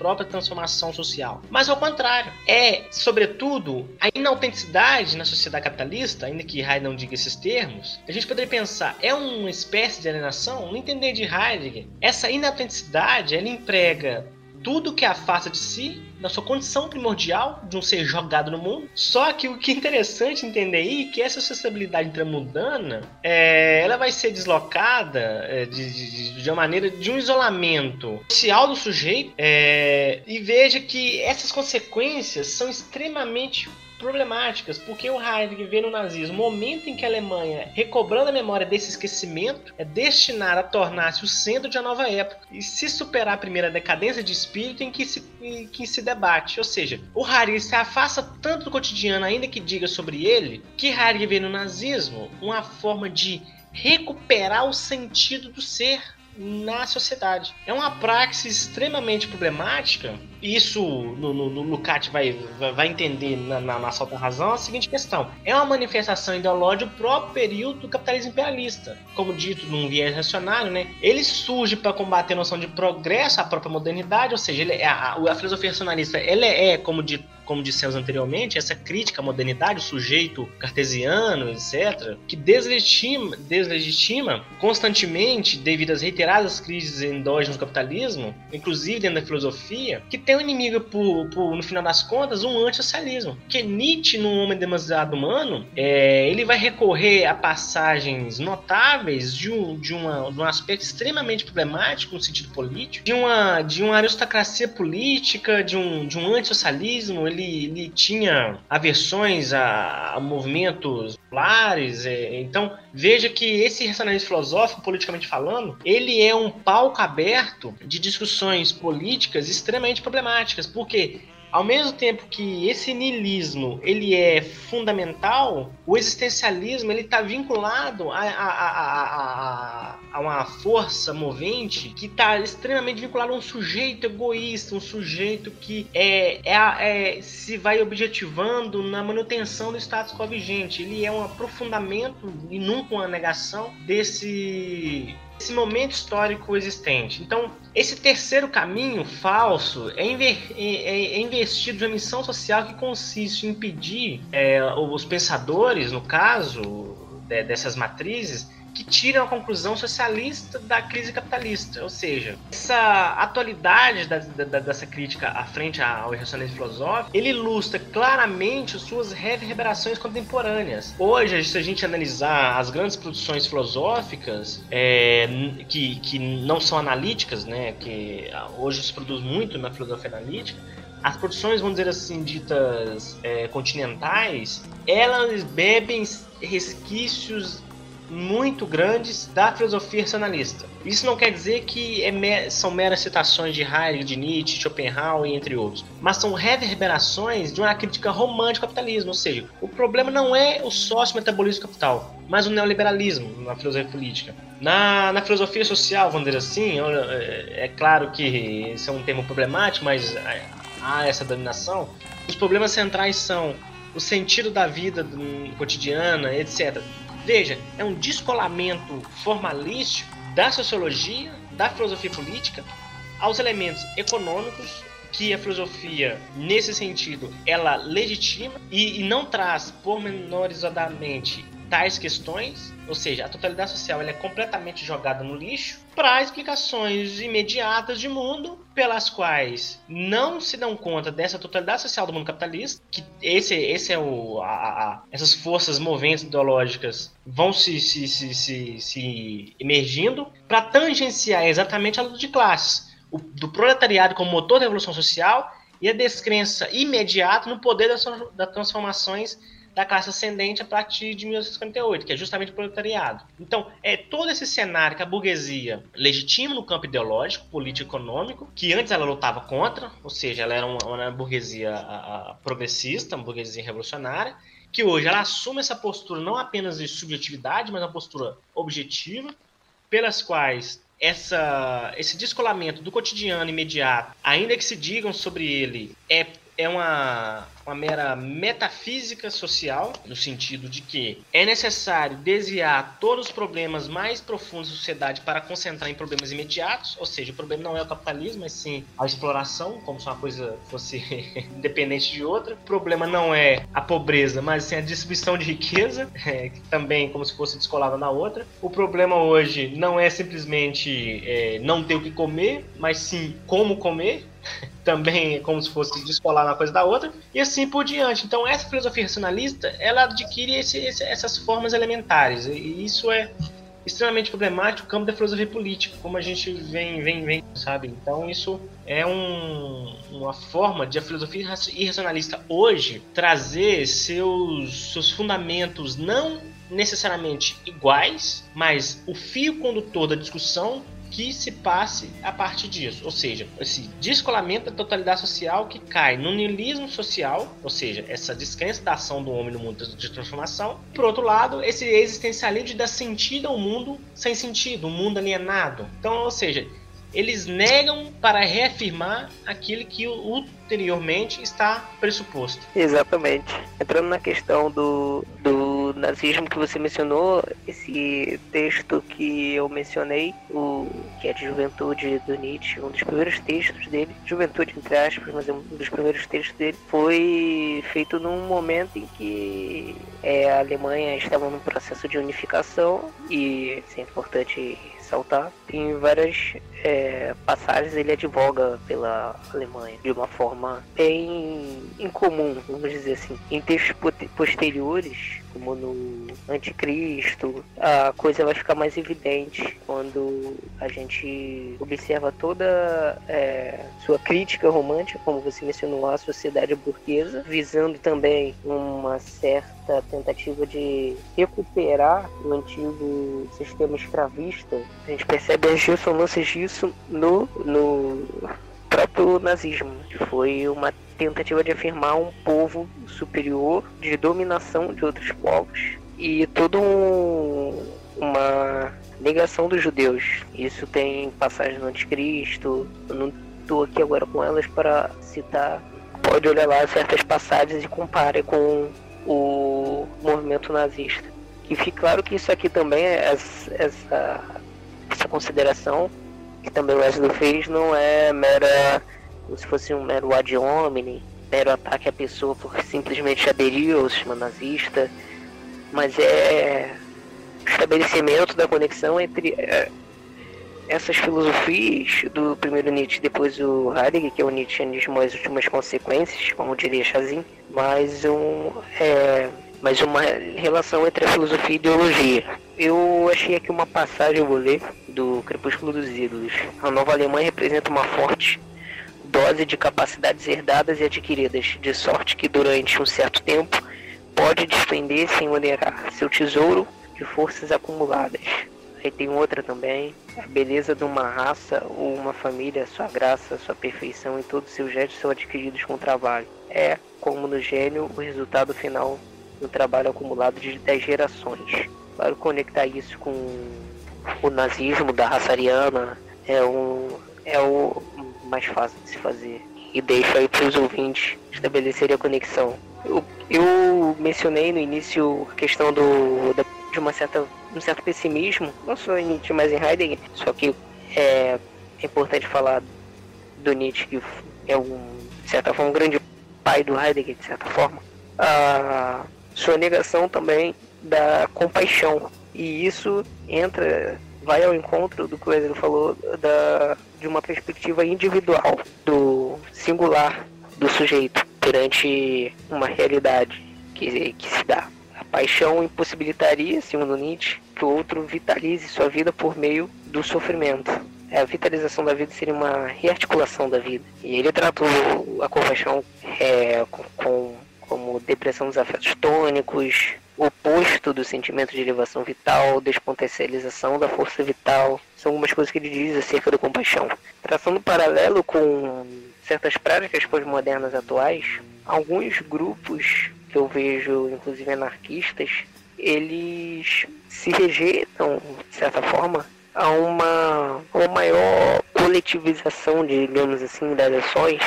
própria transformação social. Mas ao contrário, é, sobretudo, a inautenticidade na sociedade capitalista, ainda que Heidegger não diga esses termos, a gente poderia pensar, é uma espécie de alienação? No entender de Heidegger, essa inautenticidade, ela emprega tudo que afasta de si na sua condição primordial de um ser jogado no mundo. Só que o que é interessante entender aí é que essa sociabilidade intramundana é, ela vai ser deslocada é, de, de, de, uma maneira de um isolamento social do sujeito é, e veja que essas consequências são extremamente problemáticas, porque o Heidegger vê no nazismo o momento em que a Alemanha, recobrando a memória desse esquecimento, é destinada a tornar-se o centro de uma nova época e se superar a primeira decadência de espírito em que se que, que se debate. Ou seja, o Heidegger se afasta tanto do cotidiano, ainda que diga sobre ele, que Heidegger vê no nazismo uma forma de recuperar o sentido do ser na sociedade. É uma praxis extremamente problemática, isso no, no, no vai, vai, entender na, na, na Razão a seguinte questão: é uma manifestação ideológica próprio período do capitalismo imperialista. Como dito num viés racionário, né? ele surge para combater a noção de progresso, a própria modernidade, ou seja, ele, é, a, a, filosofia racionalista ela é, como dito como dissemos anteriormente, essa crítica à modernidade, o sujeito cartesiano, etc., que deslegitima, deslegitima constantemente, devido às reiteradas crises endógenas do capitalismo, inclusive dentro da filosofia, que tem um inimigo, por, por no final das contas, um antissocialismo. Que Nietzsche, no Homem Demasiado Humano, é, ele vai recorrer a passagens notáveis de um, de, uma, de um aspecto extremamente problemático no sentido político, de uma, de uma aristocracia política, de um, de um antissocialismo. Ele, ele tinha aversões a, a movimentos populares. É, então, veja que esse racionalismo filosófico, politicamente falando, ele é um palco aberto de discussões políticas extremamente problemáticas, porque ao mesmo tempo que esse niilismo ele é fundamental, o existencialismo ele está vinculado a, a, a, a, uma força movente que está extremamente vinculado a um sujeito egoísta, um sujeito que é, é, é, se vai objetivando na manutenção do status quo vigente. Ele é um aprofundamento e nunca uma negação desse esse momento histórico existente. Então, esse terceiro caminho falso é, inver, é, é investido de uma missão social que consiste em impedir é, os pensadores, no caso de, dessas matrizes, que tiram a conclusão socialista da crise capitalista. Ou seja, essa atualidade da, da, dessa crítica à frente ao irracionalismo filosófico, ele ilustra claramente suas reverberações contemporâneas. Hoje, se a gente analisar as grandes produções filosóficas, é, que, que não são analíticas, né, que hoje se produz muito na filosofia analítica, as produções, vamos dizer assim, ditas é, continentais, elas bebem resquícios muito grandes da filosofia racionalista. Isso não quer dizer que é são meras citações de Heidegger, de Nietzsche, Schopenhauer, entre outros, mas são reverberações de uma crítica romântica ao capitalismo, ou seja, o problema não é o sócio-metabolismo capital, mas o neoliberalismo na filosofia política. Na, na filosofia social, vamos dizer assim, é, é claro que esse é um termo problemático, mas há essa dominação. Os problemas centrais são o sentido da vida cotidiana, etc. Veja, é um descolamento formalístico da sociologia, da filosofia política, aos elementos econômicos que a filosofia, nesse sentido, ela legitima e, e não traz pormenorizadamente tais questões, ou seja, a totalidade social é completamente jogada no lixo, para explicações imediatas de mundo, pelas quais não se dão conta dessa totalidade social do mundo capitalista, que esse, esse é o, a, a, essas forças moventes ideológicas vão se, se, se, se, se emergindo para tangenciar exatamente a luta de classes, o, do proletariado como motor da revolução social e a descrença imediata no poder das, das transformações da classe ascendente a partir de 1958, que é justamente o proletariado. Então, é todo esse cenário que a burguesia legitima no campo ideológico, político-econômico, que antes ela lutava contra, ou seja, ela era uma, uma burguesia a, a, progressista, uma burguesia revolucionária, que hoje ela assume essa postura não apenas de subjetividade, mas uma postura objetiva, pelas quais essa, esse descolamento do cotidiano imediato, ainda que se digam sobre ele, é é uma, uma mera metafísica social, no sentido de que é necessário desviar todos os problemas mais profundos da sociedade para concentrar em problemas imediatos, ou seja, o problema não é o capitalismo, mas sim a exploração, como se uma coisa fosse *laughs* independente de outra. O problema não é a pobreza, mas sim a distribuição de riqueza, *laughs* é, também como se fosse descolada na outra. O problema hoje não é simplesmente é, não ter o que comer, mas sim como comer *laughs* também é como se fosse descolar uma coisa da outra, e assim por diante. Então, essa filosofia racionalista, ela adquire esse, esse, essas formas elementares, e isso é extremamente problemático no campo da filosofia política, como a gente vem, vem, vem, sabe? Então, isso é um, uma forma de a filosofia irracionalista hoje trazer seus, seus fundamentos não necessariamente iguais, mas o fio condutor da discussão que se passe a partir disso. Ou seja, esse descolamento da totalidade social que cai no niilismo social, ou seja, essa descrença da ação do homem no mundo de transformação. Por outro lado, esse existencialismo de dar sentido ao mundo sem sentido, um mundo alienado. Então, ou seja, eles negam para reafirmar aquilo que ulteriormente está pressuposto. Exatamente. Entrando na questão do, do nazismo que você mencionou, esse texto que eu mencionei, o que é de Juventude do Nietzsche, um dos primeiros textos dele, Juventude entre aspas, mas é um dos primeiros textos dele, foi feito num momento em que é, a Alemanha estava num processo de unificação e isso é importante ressaltar, tem várias é, passagens ele advoga pela Alemanha de uma forma bem incomum, vamos dizer assim. Em textos posteriores, como no Anticristo, a coisa vai ficar mais evidente quando a gente observa toda é, sua crítica romântica, como você mencionou, à sociedade burguesa, visando também uma certa tentativa de recuperar o antigo sistema escravista. A gente percebe as dissonâncias disso no, no próprio nazismo, que foi uma tentativa de afirmar um povo superior, de dominação de outros povos e toda um, uma negação dos judeus. Isso tem passagens no Anticristo, eu não estou aqui agora com elas para citar. Pode olhar lá certas passagens e compare com o movimento nazista. E fique claro que isso aqui também, essa, essa, essa consideração que também o Wesley fez, não é mera como se fosse um mero ad hominem, mero ataque à pessoa por simplesmente aderir ao sistema nazista, mas é estabelecimento da conexão entre é, essas filosofias do primeiro Nietzsche depois o Heidegger, que é o Nietzscheanismo as últimas consequências, como diria Chazin, mas um, é, uma relação entre a filosofia e a ideologia. Eu achei aqui uma passagem, eu vou ler, do Crepúsculo dos Ídolos. A nova Alemanha representa uma forte dose de capacidades herdadas e adquiridas, de sorte que durante um certo tempo pode despender sem onerar seu tesouro de forças acumuladas. Aí tem outra também, a beleza de uma raça ou uma família, sua graça, sua perfeição e todos seus gestos são adquiridos com trabalho. É, como no gênio, o resultado final do trabalho acumulado de 10 gerações. Claro, conectar isso com o nazismo da raça ariana é um é o mais fácil de se fazer. E deixo aí para os ouvintes estabelecerem a conexão. Eu, eu mencionei no início a questão do, da, de uma certa, um certo pessimismo, não só em Nietzsche, mas em Heidegger, só que é, é importante falar do Nietzsche, que é um, de certa forma, um grande pai do Heidegger, de certa forma. A sua negação também da compaixão. E isso entra vai ao encontro do que o Wesley falou da, de uma perspectiva individual, do singular do sujeito perante uma realidade que, que se dá. Paixão impossibilitaria, segundo Nietzsche, que o outro vitalize sua vida por meio do sofrimento. A vitalização da vida seria uma rearticulação da vida. E ele tratou a compaixão é, com, com, como depressão dos afetos tônicos, oposto do sentimento de elevação vital, despotencialização da força vital. São algumas coisas que ele diz acerca da compaixão. Traçando paralelo com certas práticas pós-modernas atuais, alguns grupos que eu vejo, inclusive anarquistas, eles se rejeitam, de certa forma, a uma, uma maior coletivização, digamos assim, das ações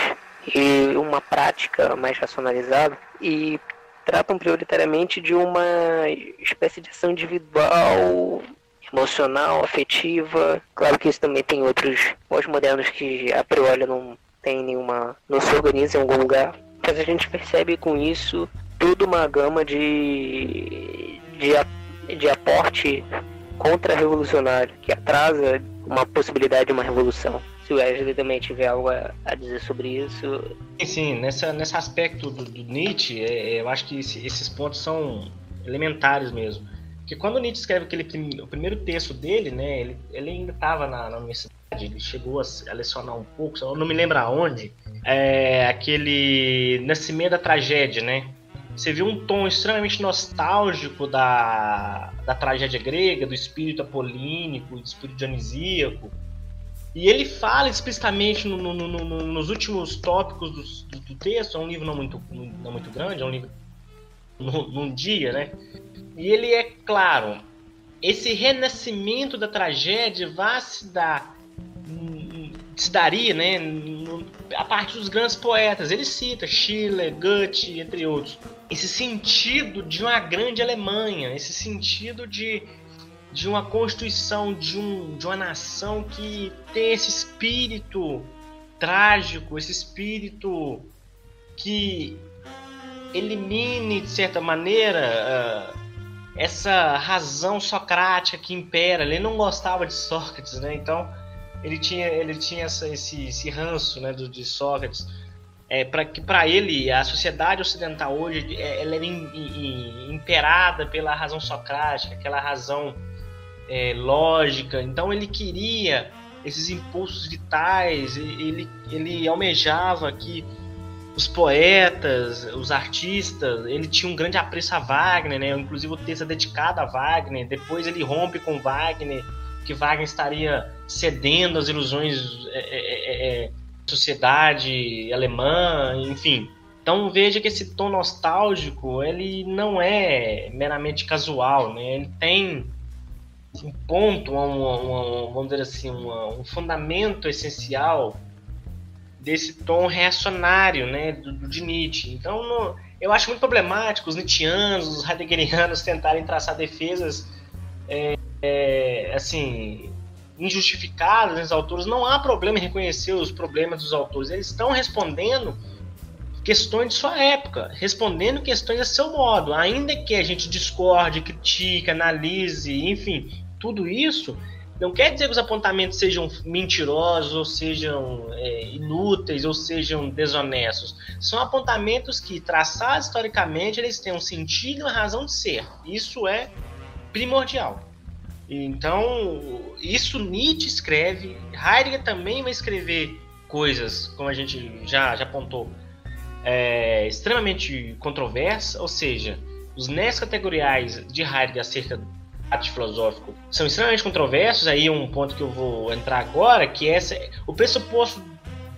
e uma prática mais racionalizada e tratam prioritariamente de uma espécie de ação individual, emocional, afetiva. Claro que isso também tem outros pós-modernos que a priori não tem nenhuma. não se organizam em algum lugar. Mas a gente percebe com isso toda uma gama de, de, de aporte contra-revolucionário que atrasa uma possibilidade de uma revolução se o Wesley também tiver algo a, dizer sobre isso. Sim, sim. Nessa, nesse aspecto do, do Nietzsche, é, é, eu acho que esse, esses pontos são elementares mesmo. Porque quando o Nietzsche escreve aquele o primeiro texto dele, né, ele, ele ainda estava na, na, universidade, ele chegou a, a, lecionar um pouco, eu não me lembro aonde, é, aquele Nascimento da Tragédia, né? Você viu um tom extremamente nostálgico da, da tragédia grega, do espírito apolínico, do espírito dionisíaco, E ele fala explicitamente no, no, no, nos últimos tópicos do, do, texto, é um livro não muito, não muito grande, é um livro num dia, né? E ele é claro, esse renascimento da tragédia vai se dar, se daria, né? A partir dos grandes poetas. Ele cita Schiller, Goethe, entre outros. Esse sentido de uma grande Alemanha, esse sentido de de uma constituição de, um, de uma nação que tem esse espírito trágico, esse espírito que elimine, de certa maneira, uh, essa razão socrática que impera. Ele não gostava de Sócrates, né? Então ele tinha, ele tinha essa, esse, esse ranço né, do, de Sócrates. É, para que para ele a sociedade ocidental hoje é, ela era in, in, imperada pela razão socrática, aquela razão é, lógica. Então ele queria esses impulsos vitais, ele, ele almejava que os poetas, os artistas, ele tinha um grande apreço a Wagner, né? Inclusive o texto é dedicado a Wagner. Depois ele rompe com Wagner, que Wagner estaria cedendo às ilusões é, é, é, é sociedade alemã, enfim. Então veja que esse tom nostálgico ele não é meramente casual, né? Ele tem um ponto, um, vamos dizer assim, um, um fundamento essencial desse tom reacionário, né, do, do de Nietzsche. Então, no, eu acho muito problemático os nietzschianos, os heideggerianos tentarem traçar defesas, é, é, assim, injustificadas nos autores. Não há problema em reconhecer os problemas dos autores. Eles estão respondendo questões de sua época, respondendo questões a seu modo, ainda que a gente discorde, critique, analise, enfim, tudo isso, não quer dizer que os apontamentos sejam mentirosos, ou sejam é, inúteis, ou sejam desonestos. São apontamentos que, traçados historicamente, eles têm um sentido e uma razão de ser. Isso é primordial. Então, isso Nietzsche escreve, Heidegger também vai escrever coisas, como a gente já, já apontou, é, extremamente controversas, ou seja, os nés categoriais de Heidegger acerca arte filosófico são extremamente controversos. Aí um ponto que eu vou entrar agora, que é essa, o pressuposto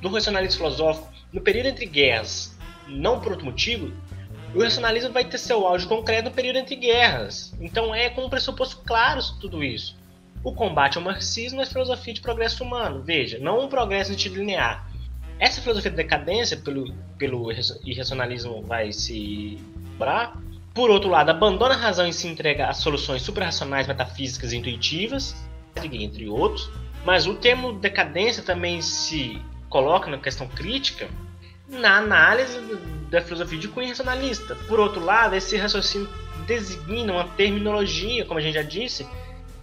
do racionalismo filosófico no período entre guerras, não por outro motivo, o racionalismo vai ter seu auge concreto no período entre guerras. Então é com um pressuposto claro tudo isso. O combate ao marxismo é filosofia de progresso humano. Veja, não um progresso no sentido linear. Essa filosofia de decadência, pelo, pelo irracionalismo vai se lembrar, por outro lado, abandona a razão e se entrega a soluções suprarracionais, metafísicas e intuitivas, entre outros. Mas o termo decadência também se coloca na questão crítica na análise da filosofia de cunho racionalista. Por outro lado, esse raciocínio designa uma terminologia, como a gente já disse,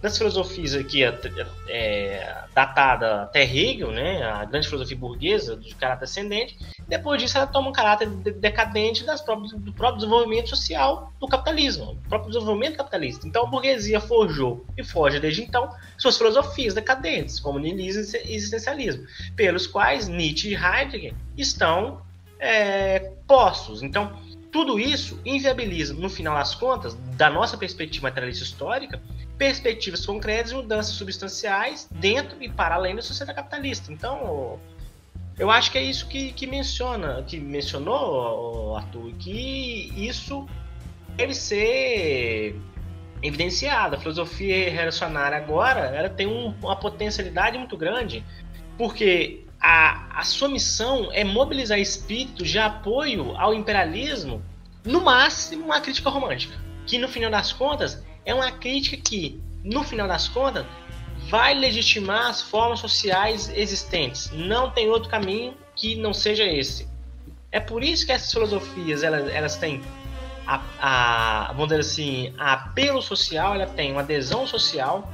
das filosofias aqui é, datada até Hegel, né, a grande filosofia burguesa de caráter ascendente, depois disso ela toma um caráter decadente das próprias, do próprio desenvolvimento social do capitalismo, do próprio desenvolvimento capitalista. Então a burguesia forjou e forja desde então suas filosofias decadentes, como niilismo e existencialismo, pelos quais Nietzsche e Heidegger estão é, postos. Então tudo isso inviabiliza, no final das contas, da nossa perspectiva materialista histórica, perspectivas concretas e mudanças substanciais dentro e para além da sociedade capitalista. Então, eu acho que é isso que, que menciona, que mencionou Arthur, que isso deve ser evidenciado. A filosofia relacionária agora ela tem um, uma potencialidade muito grande, porque a, a sua missão é mobilizar espíritos de apoio ao imperialismo, no máximo uma crítica romântica, que no final das contas é uma crítica que, no final das contas, vai legitimar as formas sociais existentes. Não tem outro caminho que não seja esse. É por isso que essas filosofias elas, elas têm a, a, vamos dizer assim, a apelo social, ela tem uma adesão social,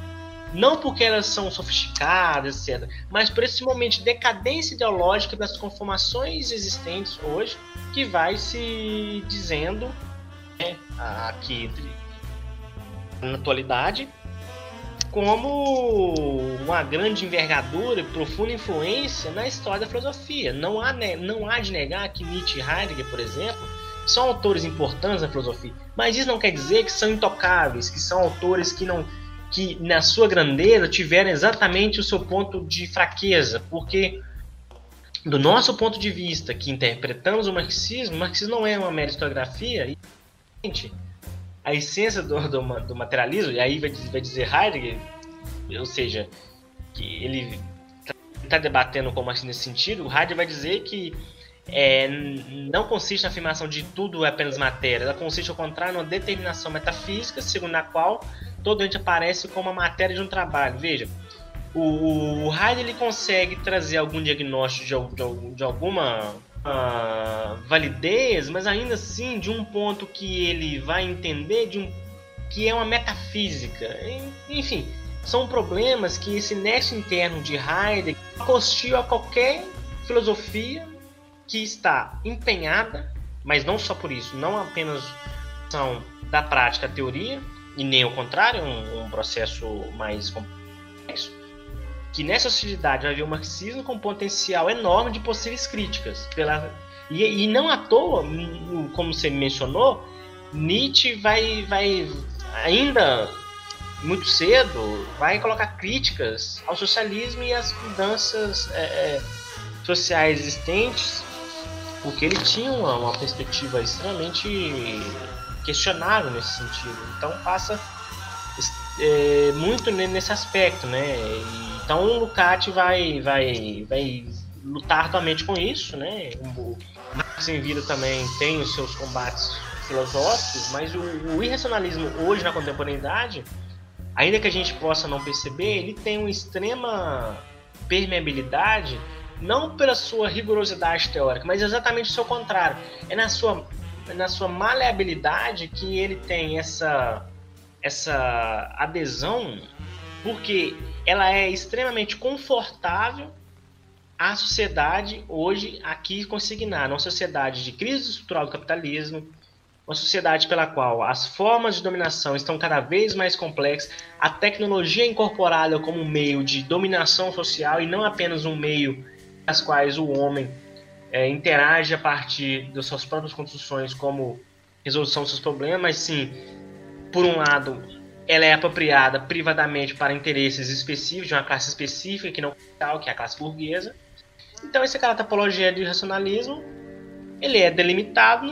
não porque elas são sofisticadas, etc., mas por esse momento de decadência ideológica das conformações existentes hoje, que vai se dizendo né, aqui entre na atualidade como uma grande envergadura e profunda influência na história da filosofia. Não há, não há de negar que Nietzsche e Heidegger, por exemplo, são autores importantes na filosofia, mas isso não quer dizer que são intocáveis, que são autores que não que na sua grandeza tiveram exatamente o seu ponto de fraqueza, porque do nosso ponto de vista, que interpretamos o marxismo, o marxismo não é uma mera historiografia. E, gente, a essência do, do, do, materialismo, e aí vai, vai dizer Heidegger, ou seja, que ele está debatendo com o Marx nesse sentido, o Heidegger vai dizer que é, não consiste na afirmação de tudo é apenas matéria, ela consiste ao contrário numa determinação metafísica, segundo a qual todo ente aparece como a matéria de um trabalho. Veja, o, o Heidegger ele consegue trazer algum diagnóstico de, de, de alguma uh, validez, mas ainda assim de um ponto que ele vai entender de um que é uma metafísica. Enfim, são problemas que esse nexo interno de Heidegger acostia a qualquer filosofia que está empenhada, mas não só por isso, não apenas são da prática a teoria, e nem o contrário, um, um processo mais complexo, que nessa sociedade vai haver um marxismo com potencial enorme de possíveis críticas. Pela, e, e não à toa, como você mencionou, Nietzsche vai, vai ainda muito cedo vai colocar críticas ao socialismo e às mudanças é, é, sociais existentes, porque ele tinha uma, uma, perspectiva extremamente questionável nesse sentido. Então passa é, muito nesse aspecto, né? Então o Lukács vai, vai, vai lutar atualmente com isso, né? O Marx em vida também tem os seus combates filosóficos, mas o, o irracionalismo hoje na contemporaneidade, ainda que a gente possa não perceber, ele tem uma extrema permeabilidade, não pela sua rigorosidade teórica, mas exatamente o seu contrário. É na sua, na sua maleabilidade que ele tem essa, essa adesão porque ela é extremamente confortável à sociedade hoje aqui consignada, uma sociedade de crise estrutural do capitalismo, uma sociedade pela qual as formas de dominação estão cada vez mais complexas, a tecnologia incorporada como meio de dominação social e não apenas um meio das quais o homem é, interage a partir das suas próprias construções como resolução dos seus problemas, mas sim, por um lado, ela é apropriada privadamente para interesses específicos de uma classe específica que não capital, que é a classe burguesa. Então esse caráter apologia de racionalismo ele é delimitado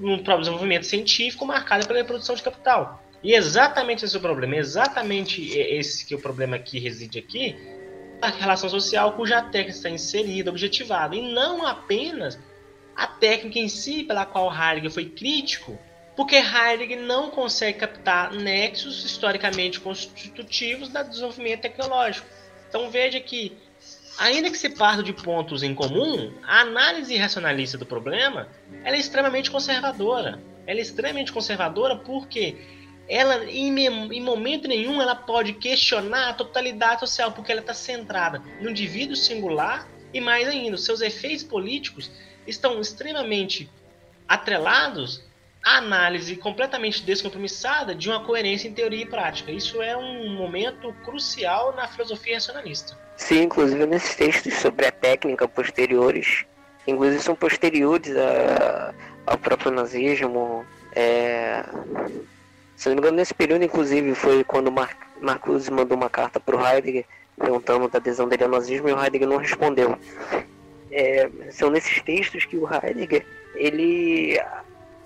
num, próprio desenvolvimento científico marcado pela reprodução de capital. E exatamente esse é o problema, exatamente esse que é o problema que reside aqui, a relação social cuja técnica está inserida, objetivada, e não apenas a técnica em si pela qual Heidegger foi crítico porque Heidegger não consegue captar nexos historicamente constitutivos do desenvolvimento tecnológico. Então veja que, ainda que se parta de pontos em comum, a análise racionalista do problema é extremamente conservadora. Ela é extremamente conservadora porque ela, em, em momento nenhum, ela pode questionar a totalidade social, porque ela está centrada no indivíduo singular e mais ainda, seus efeitos políticos estão extremamente atrelados análise completamente descompromissada de uma coerência em teoria e prática. Isso é um momento crucial na filosofia racionalista. Sim, inclusive nesses textos sobre a técnica posteriores, inclusive são posteriores a, ao próprio nazismo. É... Se não me engano, nesse período, inclusive, foi quando Mar Marcuse mandou uma carta para o Heidegger perguntando da adesão dele ao nazismo e o Heidegger não respondeu. É... são nesses textos que o Heidegger ele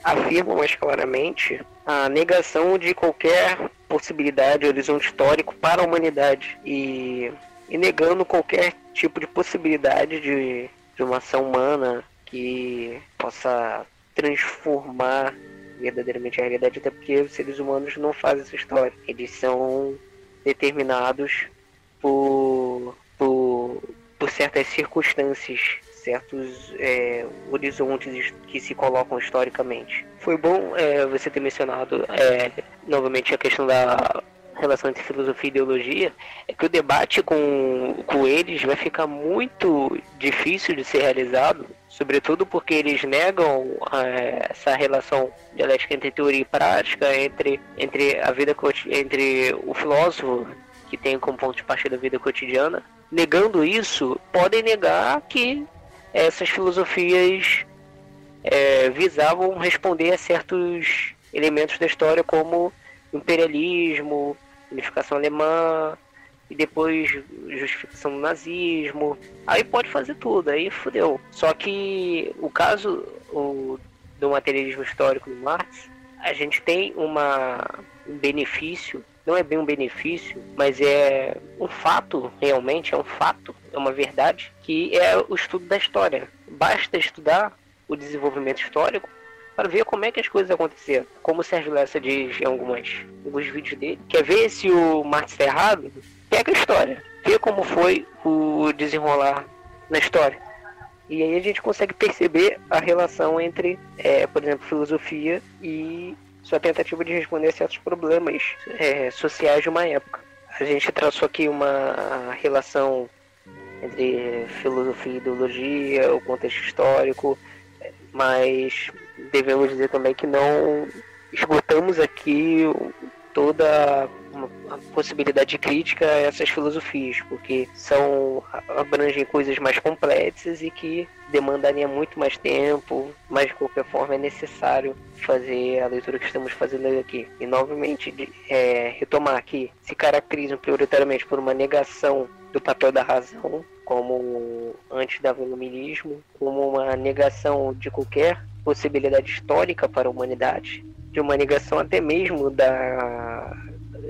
afirmam mais claramente a negação de qualquer possibilidade, horizonte histórico para a humanidade e, e negando qualquer tipo de possibilidade de, de uma ação humana que possa transformar verdadeiramente a realidade, até porque os seres humanos não fazem essa história. Eles são determinados por, por, por certas circunstâncias certos é, horizontes que se colocam historicamente. Foi bom é, você ter mencionado é, novamente a questão da relação entre filosofia e ideologia, é que o debate com, com eles vai ficar muito difícil de ser realizado, sobretudo porque eles negam é, essa relação dialética entre teoria e prática, entre, entre a vida entre o filósofo que tem como ponto de partida a vida cotidiana. Negando isso, podem negar que essas filosofias é, visavam responder a certos elementos da história como imperialismo, unificação alemã, e depois justificação do nazismo. Aí pode fazer tudo, aí fudeu. Só que o caso o, do materialismo histórico do Marx, a gente tem uma, um benefício, não é bem um benefício, mas é um fato, realmente, é um fato, é uma verdade, que é o estudo da história. Basta estudar o desenvolvimento histórico para ver como é que as coisas aconteceram. Como o Sérgio Lessa diz em algumas, alguns vídeos dele. Quer ver se o Marx está errado? Pega a história. Vê como foi o desenrolar na história. E aí a gente consegue perceber a relação entre, é, por exemplo, filosofia e sua tentativa de responder a certos problemas é, sociais de uma época. A gente traçou aqui uma relação entre filosofia e ideologia, o contexto histórico, mas devemos dizer também que não esgotamos aqui toda a possibilidade de crítica a essas filosofias, porque são abrangem coisas mais complexas e que demandariam muito mais tempo, mas de qualquer forma é necessário fazer a leitura que estamos fazendo aqui. E novamente é, retomar que se caracterizam prioritariamente por uma negação do papel da razão, como antes da iluminismo, como uma negação de qualquer possibilidade histórica para a humanidade, de uma negação até mesmo da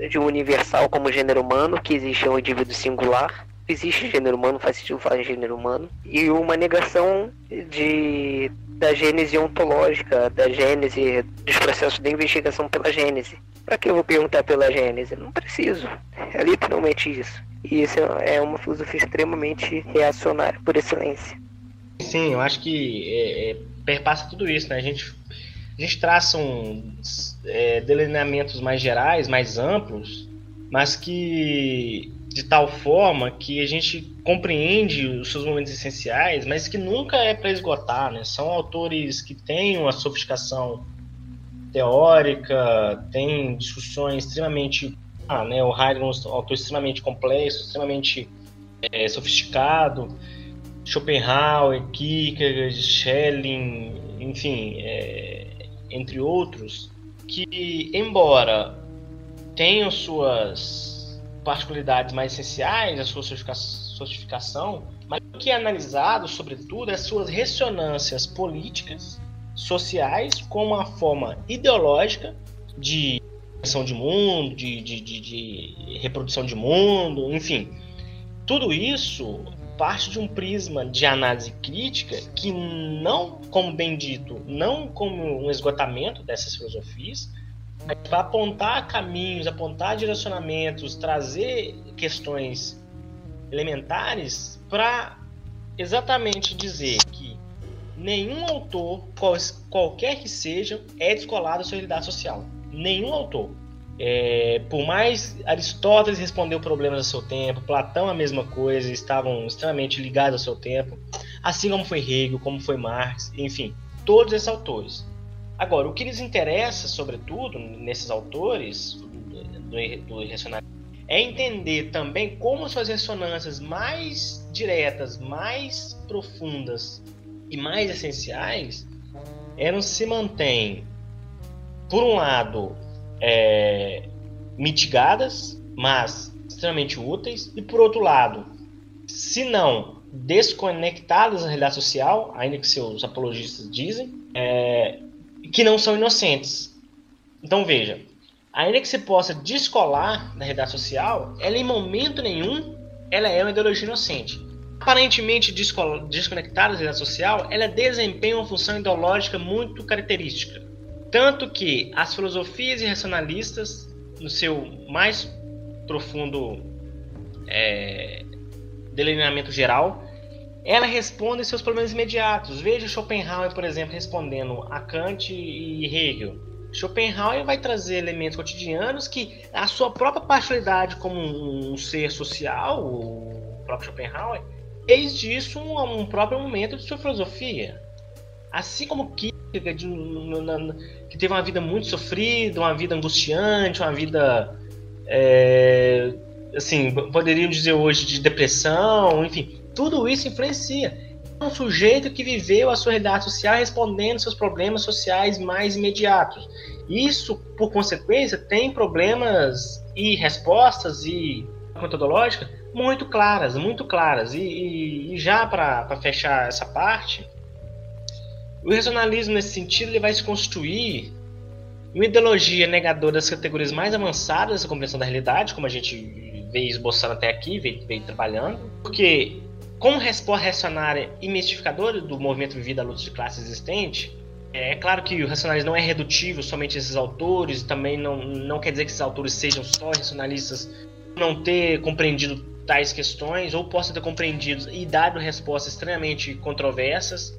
de um universal como gênero humano, que existe um indivíduo singular, existe gênero humano, faz sentido falar gênero humano, e uma negação de da gênese ontológica, da gênese dos processos de investigação pela gênese. Para que eu vou perguntar pela gênese? Não preciso. É literalmente isso. E isso é uma filosofia extremamente reacionária por excelência. Sim, eu acho que é, é, perpassa tudo isso, né? A gente a gente traça uns é, delineamentos mais gerais, mais amplos, mas que de tal forma que a gente compreende os seus momentos essenciais, mas que nunca é para esgotar, né? São autores que têm uma sofisticação teórica, têm discussões extremamente, ah, né? O Heidegger é um autor extremamente complexo, extremamente é, sofisticado. Schopenhauer, Kierkegaard, Schelling, enfim, é, entre outros, que, embora tenham suas particularidades mais essenciais, a sua sofisticação, mas o que é analisado, sobretudo, é as suas ressonâncias políticas, sociais, como uma forma ideológica de reprodução de mundo, de, de, de, de reprodução de mundo, enfim. Tudo isso parte de um prisma de análise crítica que não, como bem dito, não como um esgotamento dessas filosofias, mas vai apontar caminhos, apontar direcionamentos, trazer questões elementares para exatamente dizer que nenhum autor, qualquer que seja, é descolado da sua realidade social. Nenhum autor. É, por mais Aristóteles respondeu problemas do seu tempo, Platão a mesma coisa, estavam extremamente ligados ao seu tempo, assim como foi Hegel, como foi Marx, enfim, todos esses autores. Agora, o que lhes interessa, sobretudo, nesses autores do, do irracionalismo, é entender também como suas ressonâncias mais diretas, mais profundas e mais essenciais eram se mantêm, por um lado, é, mitigadas, mas extremamente úteis, e por outro lado, se não desconectadas da realidade social, ainda que seus apologistas dizem, é, que não são inocentes. Então veja, ainda que se possa descolar da realidade social, ela em momento nenhum ela é uma ideologia inocente. Aparentemente desconectada da realidade social, ela desempenha uma função ideológica muito característica. Tanto que as filosofias irracionalistas, no seu mais profundo é, delineamento geral, ela responde seus problemas imediatos. Veja Schopenhauer, por exemplo, respondendo a Kant e Hegel. Schopenhauer vai trazer elementos cotidianos que a sua própria particularidade como um, ser social, o próprio Schopenhauer, fez disso um, um próprio momento de sua filosofia. Assim como Kierkegaard, que teve uma vida muito sofrida, uma vida angustiante, uma vida, é, assim, poderiam dizer hoje de depressão, enfim, tudo isso influencia. É um sujeito que viveu a sua realidade social respondendo seus problemas sociais mais imediatos. Isso, por consequência, tem problemas e respostas e metodológica muito claras, muito claras. E, e, e já para fechar essa parte, o racionalismo nesse sentido ele vai se constituir uma ideologia negadora das categorias mais avançadas dessa compreensão da realidade, como a gente veio esboçando até aqui, veio, veio trabalhando, porque como resposta reacionária e mistificadora do movimento vivido à luta de classe existente, é claro que o racionalismo não é redutível somente a esses autores, também não, não quer dizer que esses autores sejam só racionalistas não ter compreendido tais questões, ou possam ter compreendido e dado respostas extremamente controversas.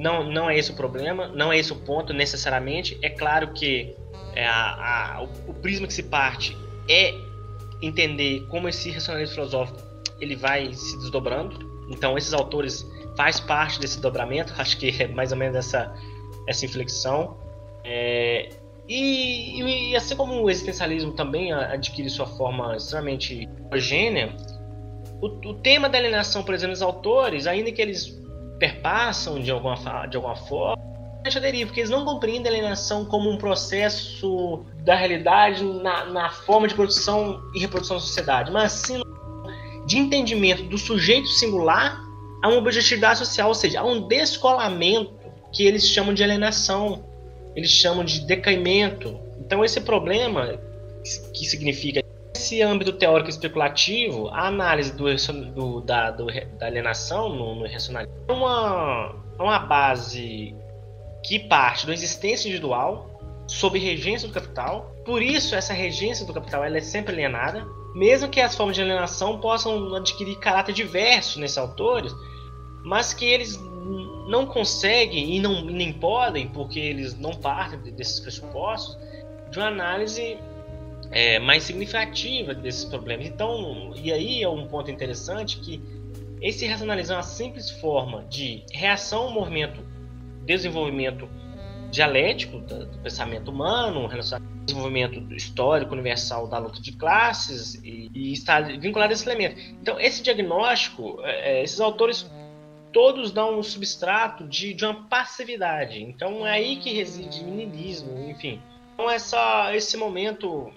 Não, não é esse o problema, não é esse o ponto necessariamente. É claro que é, a, a, o, o prisma que se parte é entender como esse racionalismo filosófico ele vai se desdobrando. Então, esses autores faz parte desse dobramento, acho que é mais ou menos essa, essa inflexão. É, e, e, assim como o existencialismo também adquire sua forma extremamente homogênea, o, o, tema da alienação, por exemplo, dos autores, ainda que eles perpassam de alguma, de alguma forma, deixa aderir, porque eles não compreendem a alienação como um processo da realidade na, na forma de produção e reprodução da sociedade, mas sim de entendimento do sujeito singular a uma objetividade social, ou seja, a um descolamento que eles chamam de alienação eles chamam de decaimento. Então, esse problema, que significa esse âmbito teórico especulativo, a análise do, do, da, do, da, alienação no, no racionalismo é uma, é uma base que parte da existência individual sob regência do capital. Por isso, essa regência do capital ela é sempre alienada, mesmo que as formas de alienação possam adquirir caráter diverso nesses autores, mas que eles não conseguem e não nem podem, porque eles não partem desses pressupostos, de uma análise é, mais significativa desses problemas. Então, e aí é um ponto interessante que esse racionalizar é uma simples forma de reação ao movimento, desenvolvimento dialético do, pensamento humano, desenvolvimento histórico universal da luta de classes e, e está vinculado a esse elemento. Então, esse diagnóstico, é, é esses autores todos dão um substrato de, de uma passividade. Então é aí que reside o niilismo, enfim. Então essa, esse momento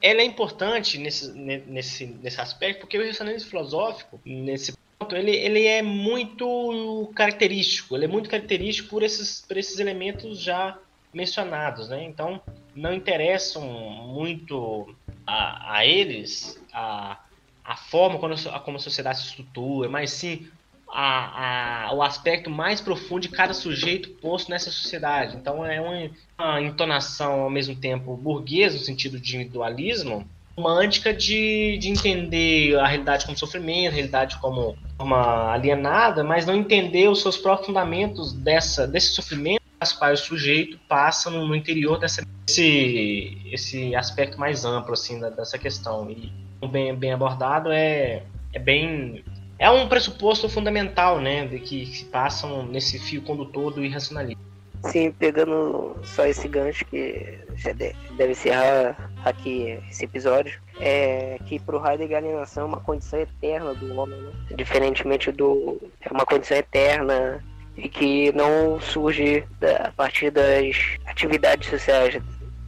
ele é importante nesse, nesse, nesse aspecto, porque o racionalismo filosófico, nesse ponto, ele, ele é muito característico, ele é muito característico por esses, por esses elementos já mencionados, né? Então, não interessam muito a, a eles a, a forma como a, como a sociedade se estrutura, mas sim a, a, o aspecto mais profundo de cada sujeito posto nessa sociedade. Então é uma, uma entonação ao mesmo tempo burguesa, no sentido de individualismo, romântica de, de entender a realidade como sofrimento, a realidade como uma alienada, mas não entender os seus próprios fundamentos dessa, desse sofrimento as quais o sujeito passa no, no interior dessa esse, esse aspecto mais amplo assim da, dessa questão e bem, bem abordado é, é bem é um pressuposto fundamental, né, de que se passam nesse fio condutor do irracionalismo. Sim, pegando só esse gancho que já deve encerrar aqui esse episódio, é que para o Heidegger a alienação é uma condição eterna do homem, né? diferentemente do é uma condição eterna e que não surge a partir das atividades sociais,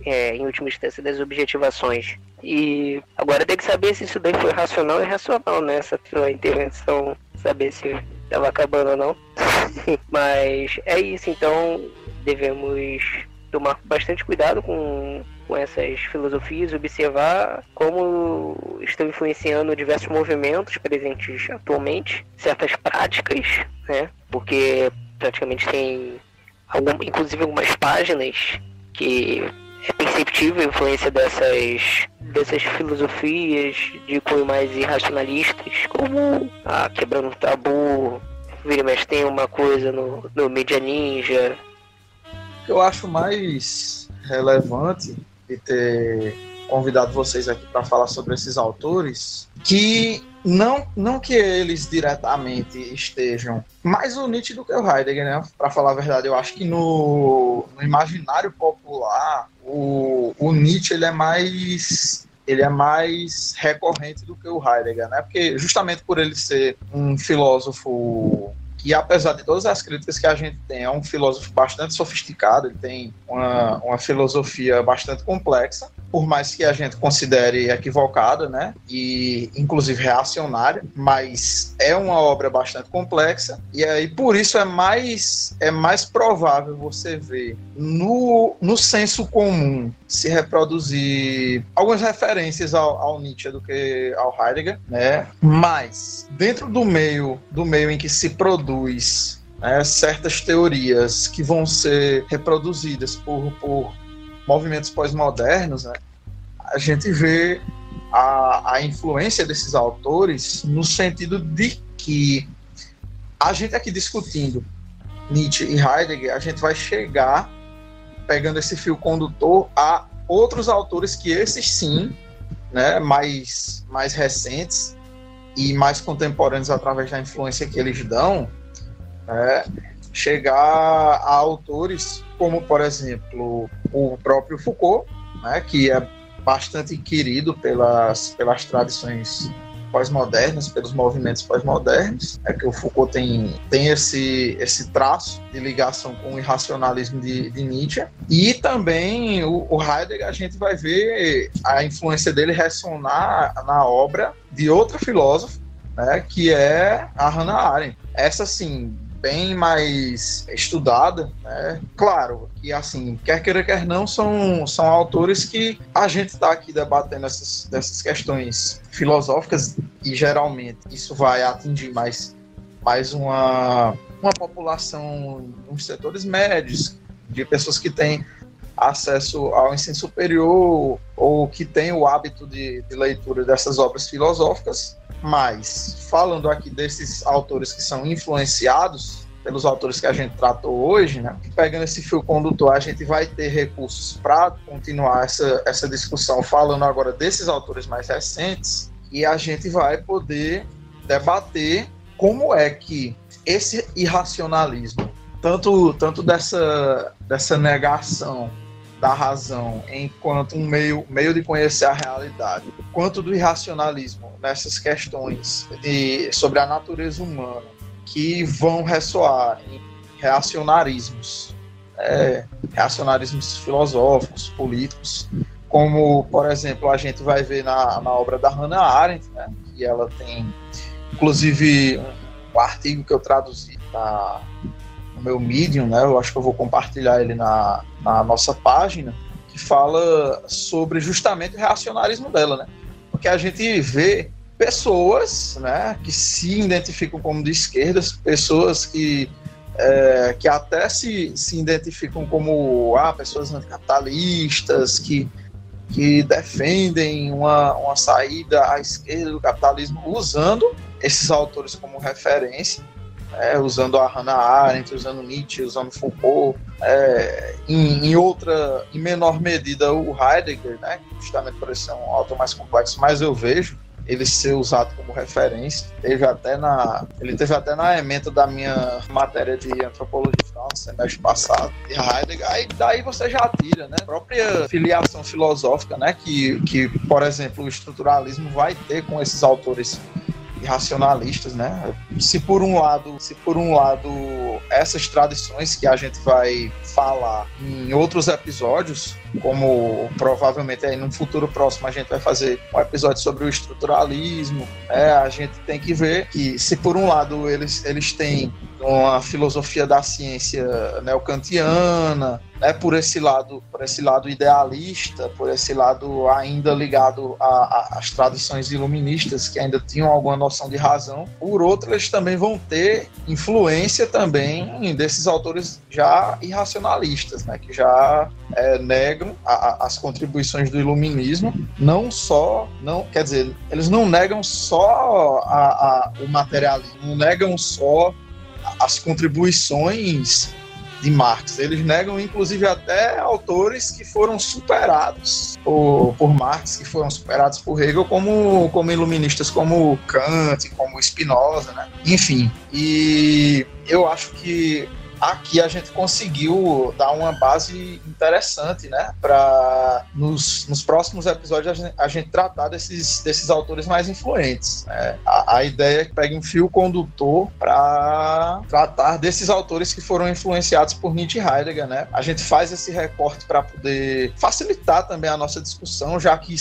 é, em última instância das objetivações. E agora tem que saber se isso daí foi racional ou irracional, né? Essa tua intervenção, saber se estava acabando ou não. *laughs* Mas é isso, então devemos tomar bastante cuidado com, com essas filosofias, observar como estão influenciando diversos movimentos presentes atualmente, certas práticas, né? Porque praticamente tem algum, inclusive algumas páginas que é perceptível a influência dessas, dessas filosofias de cunho mais irracionalistas, como a Quebrando o Tabu, vira mas tem uma coisa no, no Media Ninja. Eu acho mais relevante de ter convidado vocês aqui para falar sobre esses autores, que não, não que eles diretamente estejam mais o Nietzsche do que o Heidegger, né? Para falar a verdade, eu acho que no, no imaginário popular o, o Nietzsche ele é mais ele é mais recorrente do que o Heidegger, né? Porque justamente por ele ser um filósofo que apesar de todas as críticas que a gente tem, é um filósofo bastante sofisticado, ele tem uma, uma filosofia bastante complexa, por mais que a gente considere equivocada, né, e inclusive reacionária, mas é uma obra bastante complexa, e aí por isso é mais, é mais provável você ver no, no senso comum se reproduzir algumas referências ao, ao Nietzsche do que ao Heidegger, né, mas dentro do meio, do meio em que se produz né, certas teorias que vão ser reproduzidas por, por movimentos pós-modernos, né, a gente vê a, a influência desses autores no sentido de que a gente aqui discutindo Nietzsche e Heidegger, a gente vai chegar pegando esse fio condutor a outros autores que esses sim, né, mais, mais recentes, e mais contemporâneos através da influência que eles dão, é, chegar a autores como, por exemplo, o próprio Foucault, né, que é bastante querido pelas, pelas tradições pós-modernas, pelos movimentos pós-modernos, é que o Foucault tem, tem esse, esse traço de ligação com o irracionalismo de, de Nietzsche. E também o, o, Heidegger, a gente vai ver a influência dele ressonar na obra de outro filósofo, né, que é a Hannah Arendt. Essa, sim, bem mais estudada, né? Claro que, assim, quer queira, quer não, são, são autores que a gente está aqui debatendo essas, dessas questões filosóficas e, geralmente, isso vai atingir mais, mais uma, uma população, uns setores médios, de pessoas que têm acesso ao ensino superior ou que têm o hábito de, de leitura dessas obras filosóficas mas, falando aqui desses autores que são influenciados pelos autores que a gente tratou hoje, né? Pegando esse fio condutor, a gente vai ter recursos para continuar essa, essa discussão, falando agora desses autores mais recentes, e a gente vai poder debater como é que esse irracionalismo, tanto, tanto dessa, dessa negação da razão enquanto um meio, meio de conhecer a realidade, quanto do irracionalismo nessas questões de, sobre a natureza humana que vão ressoar em reacionarismos, é, reacionarismos filosóficos, políticos, como, por exemplo, a gente vai ver na, na obra da Hannah Arendt, né, que ela tem, inclusive, um, um artigo que eu traduzi na, no meu Medium, né? Eu acho que eu vou compartilhar ele na, na nossa página, que fala sobre justamente o reacionarismo dela, né? Porque a gente vê pessoas, né, que se identificam como de esquerdas, pessoas que é, que até se, se identificam como ah, pessoas anticapitalistas, que, que defendem uma, uma saída à esquerda do capitalismo, usando esses autores como referência é, usando a Hannah Arendt, usando Nietzsche, usando Foucault, é, em, em, outra, em menor medida o Heidegger, né, justamente por ser um autor mais complexo, mas eu vejo ele ser usado como referência. Teve até na, ele teve até na ementa da minha matéria de antropologia final, semestre passado, de Heidegger. Aí daí você já tira, né? A própria filiação filosófica, né? Que, que, por exemplo, o estruturalismo vai ter com esses autores racionalistas, né? Se por um lado, se por um lado essas tradições que a gente vai falar em outros episódios, como provavelmente aí num futuro próximo a gente vai fazer um episódio sobre o estruturalismo, é, a gente tem que ver que se por um lado eles, eles têm uma filosofia da ciência neocantiana, né, por esse lado, por esse lado idealista, por esse lado ainda ligado às tradições iluministas que ainda tinham alguma noção de razão. Por outro, eles também vão ter influência também desses autores já irracionalistas, né, que já é, negam a, a, as contribuições do iluminismo, não só, não, quer dizer, eles não negam só a, o materialismo, não negam só as contribuições de Marx. Eles negam, inclusive, até autores que foram superados por, por Marx, que foram superados por Hegel, como, como iluministas como Kant, como Spinoza, né? Enfim, e eu acho que aqui a gente conseguiu dar uma base interessante, né? Para nos, nos próximos episódios a gente, a gente, tratar desses, desses autores mais influentes. Né? A, a ideia é que pegue um fio condutor para tratar desses autores que foram influenciados por Nietzsche e Heidegger, né? A gente faz esse recorte para poder facilitar também a nossa discussão, já que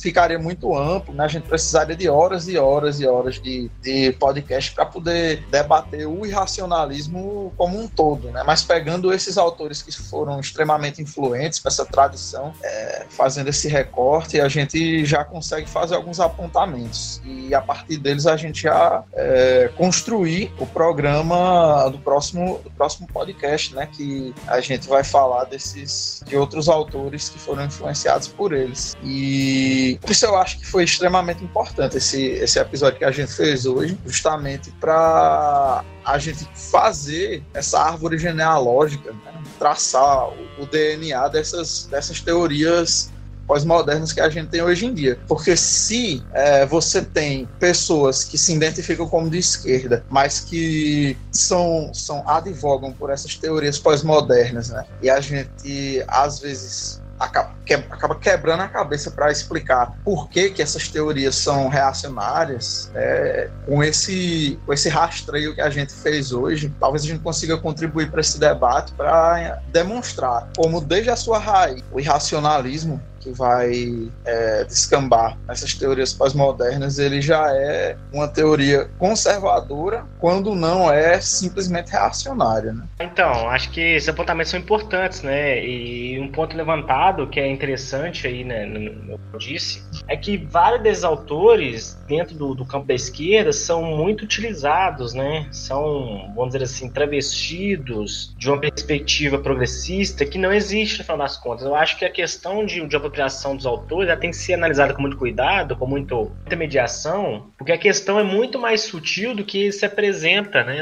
ficaria muito amplo, né? A gente precisaria de horas e horas e horas de, de podcast para poder debater o irracionalismo como um todo, né? Mas pegando esses autores que foram extremamente influentes para essa tradição, é, fazendo esse recorte, a gente já consegue fazer alguns apontamentos e a partir deles a gente já é, construir o programa do próximo, do próximo podcast, né? Que a gente vai falar desses de outros autores que foram influenciados por eles. E por isso eu acho que foi extremamente importante esse, esse episódio que a gente fez hoje, justamente para a gente fazer essa árvore genealógica, né? traçar o, o DNA dessas, dessas teorias pós-modernas que a gente tem hoje em dia. Porque se é, você tem pessoas que se identificam como de esquerda, mas que são, são advogam por essas teorias pós-modernas, né? E a gente às vezes acaba, que, acaba quebrando a cabeça para explicar por que, que essas teorias são reacionárias, é, com, esse, com esse rastreio que a gente fez hoje, talvez a gente consiga contribuir para esse debate para demonstrar como, desde a sua raiz, o irracionalismo que vai é, descambar essas teorias pós-modernas, ele já é uma teoria conservadora, quando não é simplesmente reacionária. Né? Então, acho que esses apontamentos são importantes, né? E um ponto levantado que é interessante aí, né, no, no eu disse, é que vários desses autores dentro do, do campo da esquerda são muito utilizados, né? São, vamos dizer assim, travestidos de uma perspectiva progressista que não existe no final das contas. Eu acho que a questão de, de apropriação dos autores ela tem que ser analisada com muito cuidado, com muito, muita mediação, porque a questão é muito mais sutil do que se apresenta, né?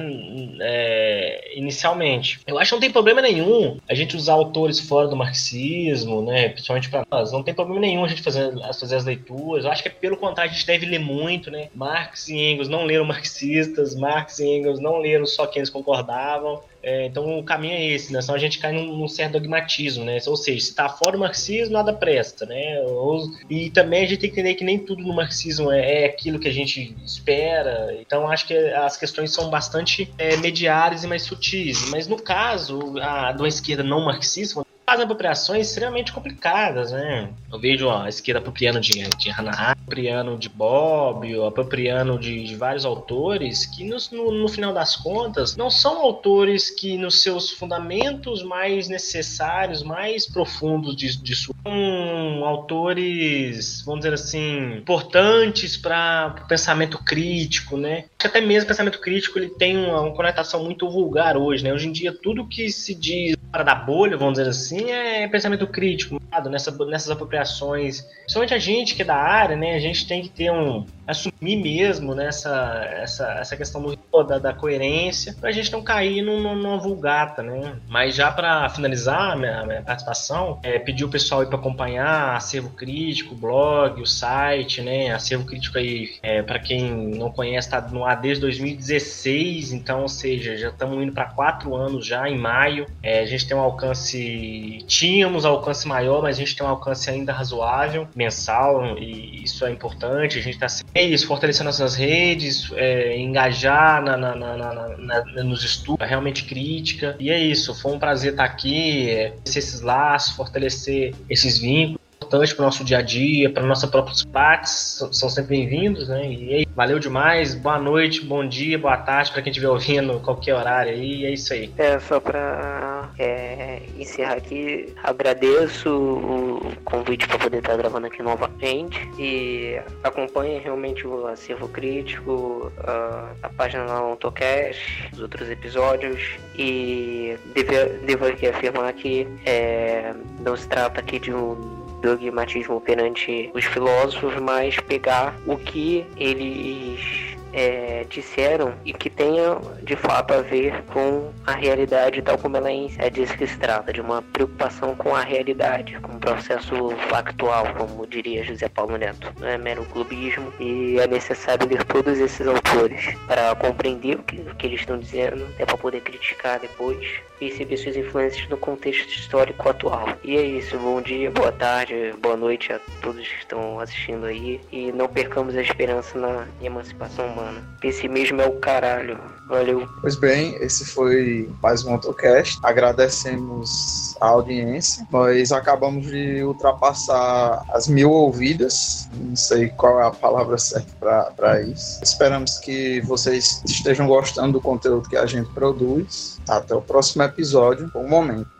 É, inicialmente. Eu acho que não tem problema nenhum a gente usar autores fora do marxismo, né? Principalmente para nós. Não tem problema nenhum a gente fazer, fazer as leituras. Eu acho que é pelo contrário, a gente deve ler muito, né? Marx e Engels não leram marxistas, Marx e Engels não leram só quem eles concordavam. É, então o caminho é esse, né? Senão a gente cai num, num, certo dogmatismo, né? Ou seja, se tá fora do marxismo, nada presta, né? Ou, e também a gente tem que entender que nem tudo no marxismo é, é aquilo que a gente espera. Então acho que as questões são bastante é, mediares e mais sutis. Mas no caso a, de uma esquerda não marxista, fazem apropriações extremamente complicadas, né? Eu vejo ó, a esquerda apropriando de, de Hannah apropriando de Bob, apropriando de, de vários autores que no, no, no, final das contas não são autores que nos seus fundamentos mais necessários, mais profundos de, de são autores, vamos dizer assim, importantes para o pensamento crítico, né? Até mesmo o pensamento crítico ele tem uma, uma muito vulgar hoje, né? Hoje em dia tudo que se diz para da bolha, vamos dizer assim, assim é pensamento crítico, nessa, nessas apropriações. Principalmente a gente que é da área, né? A gente tem que ter um. Assumir mesmo nessa essa, essa questão do, da, da coerência, pra gente não cair numa, numa vulgata, né? Mas já para finalizar a minha, minha participação, é, pedir o pessoal para acompanhar acervo crítico, blog, o site, né? Acervo crítico aí, é, para quem não conhece, tá no AD desde 2016, então, ou seja, já estamos indo para quatro anos já, em maio. É, a gente tem um alcance tínhamos alcance maior, mas a gente tem um alcance ainda razoável, mensal, e isso é importante. A gente está sempre isso, fortalecendo nossas redes, é, engajar na, na, na, nos estudos, realmente crítica. E é isso, foi um prazer estar aqui, é, esses laços, fortalecer esses vínculos importante para o nosso dia a dia, para nossa própria debates, são sempre bem-vindos, né? E aí, valeu demais, boa noite, bom dia, boa tarde para quem estiver ouvindo *laughs* qualquer horário aí, é isso aí. É, só para é, encerrar aqui, agradeço o convite para poder estar gravando aqui novamente e acompanhe realmente o acervo crítico, a, a página lá no Autocast, os outros episódios e devo, devo aqui afirmar que é, não se trata aqui de um dogmatismo perante os filósofos, mas pegar o que eles é, disseram e que tenha de fato a ver com a realidade tal como ela é, é disso que se trata, de uma preocupação com a realidade, com um processo factual, como diria José Paulo Neto. Não é mero clubismo e é necessário ler todos esses autores para compreender o que, o que eles estão dizendo, é para poder criticar depois perceber suas influências no contexto histórico atual. E é isso, bom dia, boa tarde, boa noite a todos que estão assistindo aí. E não percamos a esperança na emancipação humana. Pessimismo é o caralho. Valeu. Pois bem, esse foi mais um AutoCast. Agradecemos a audiência. Nós acabamos de ultrapassar as mil ouvidas. Não sei qual é a palavra certa para isso. Esperamos que vocês estejam gostando do conteúdo que a gente produz. Até o próximo episódio. Bom momento.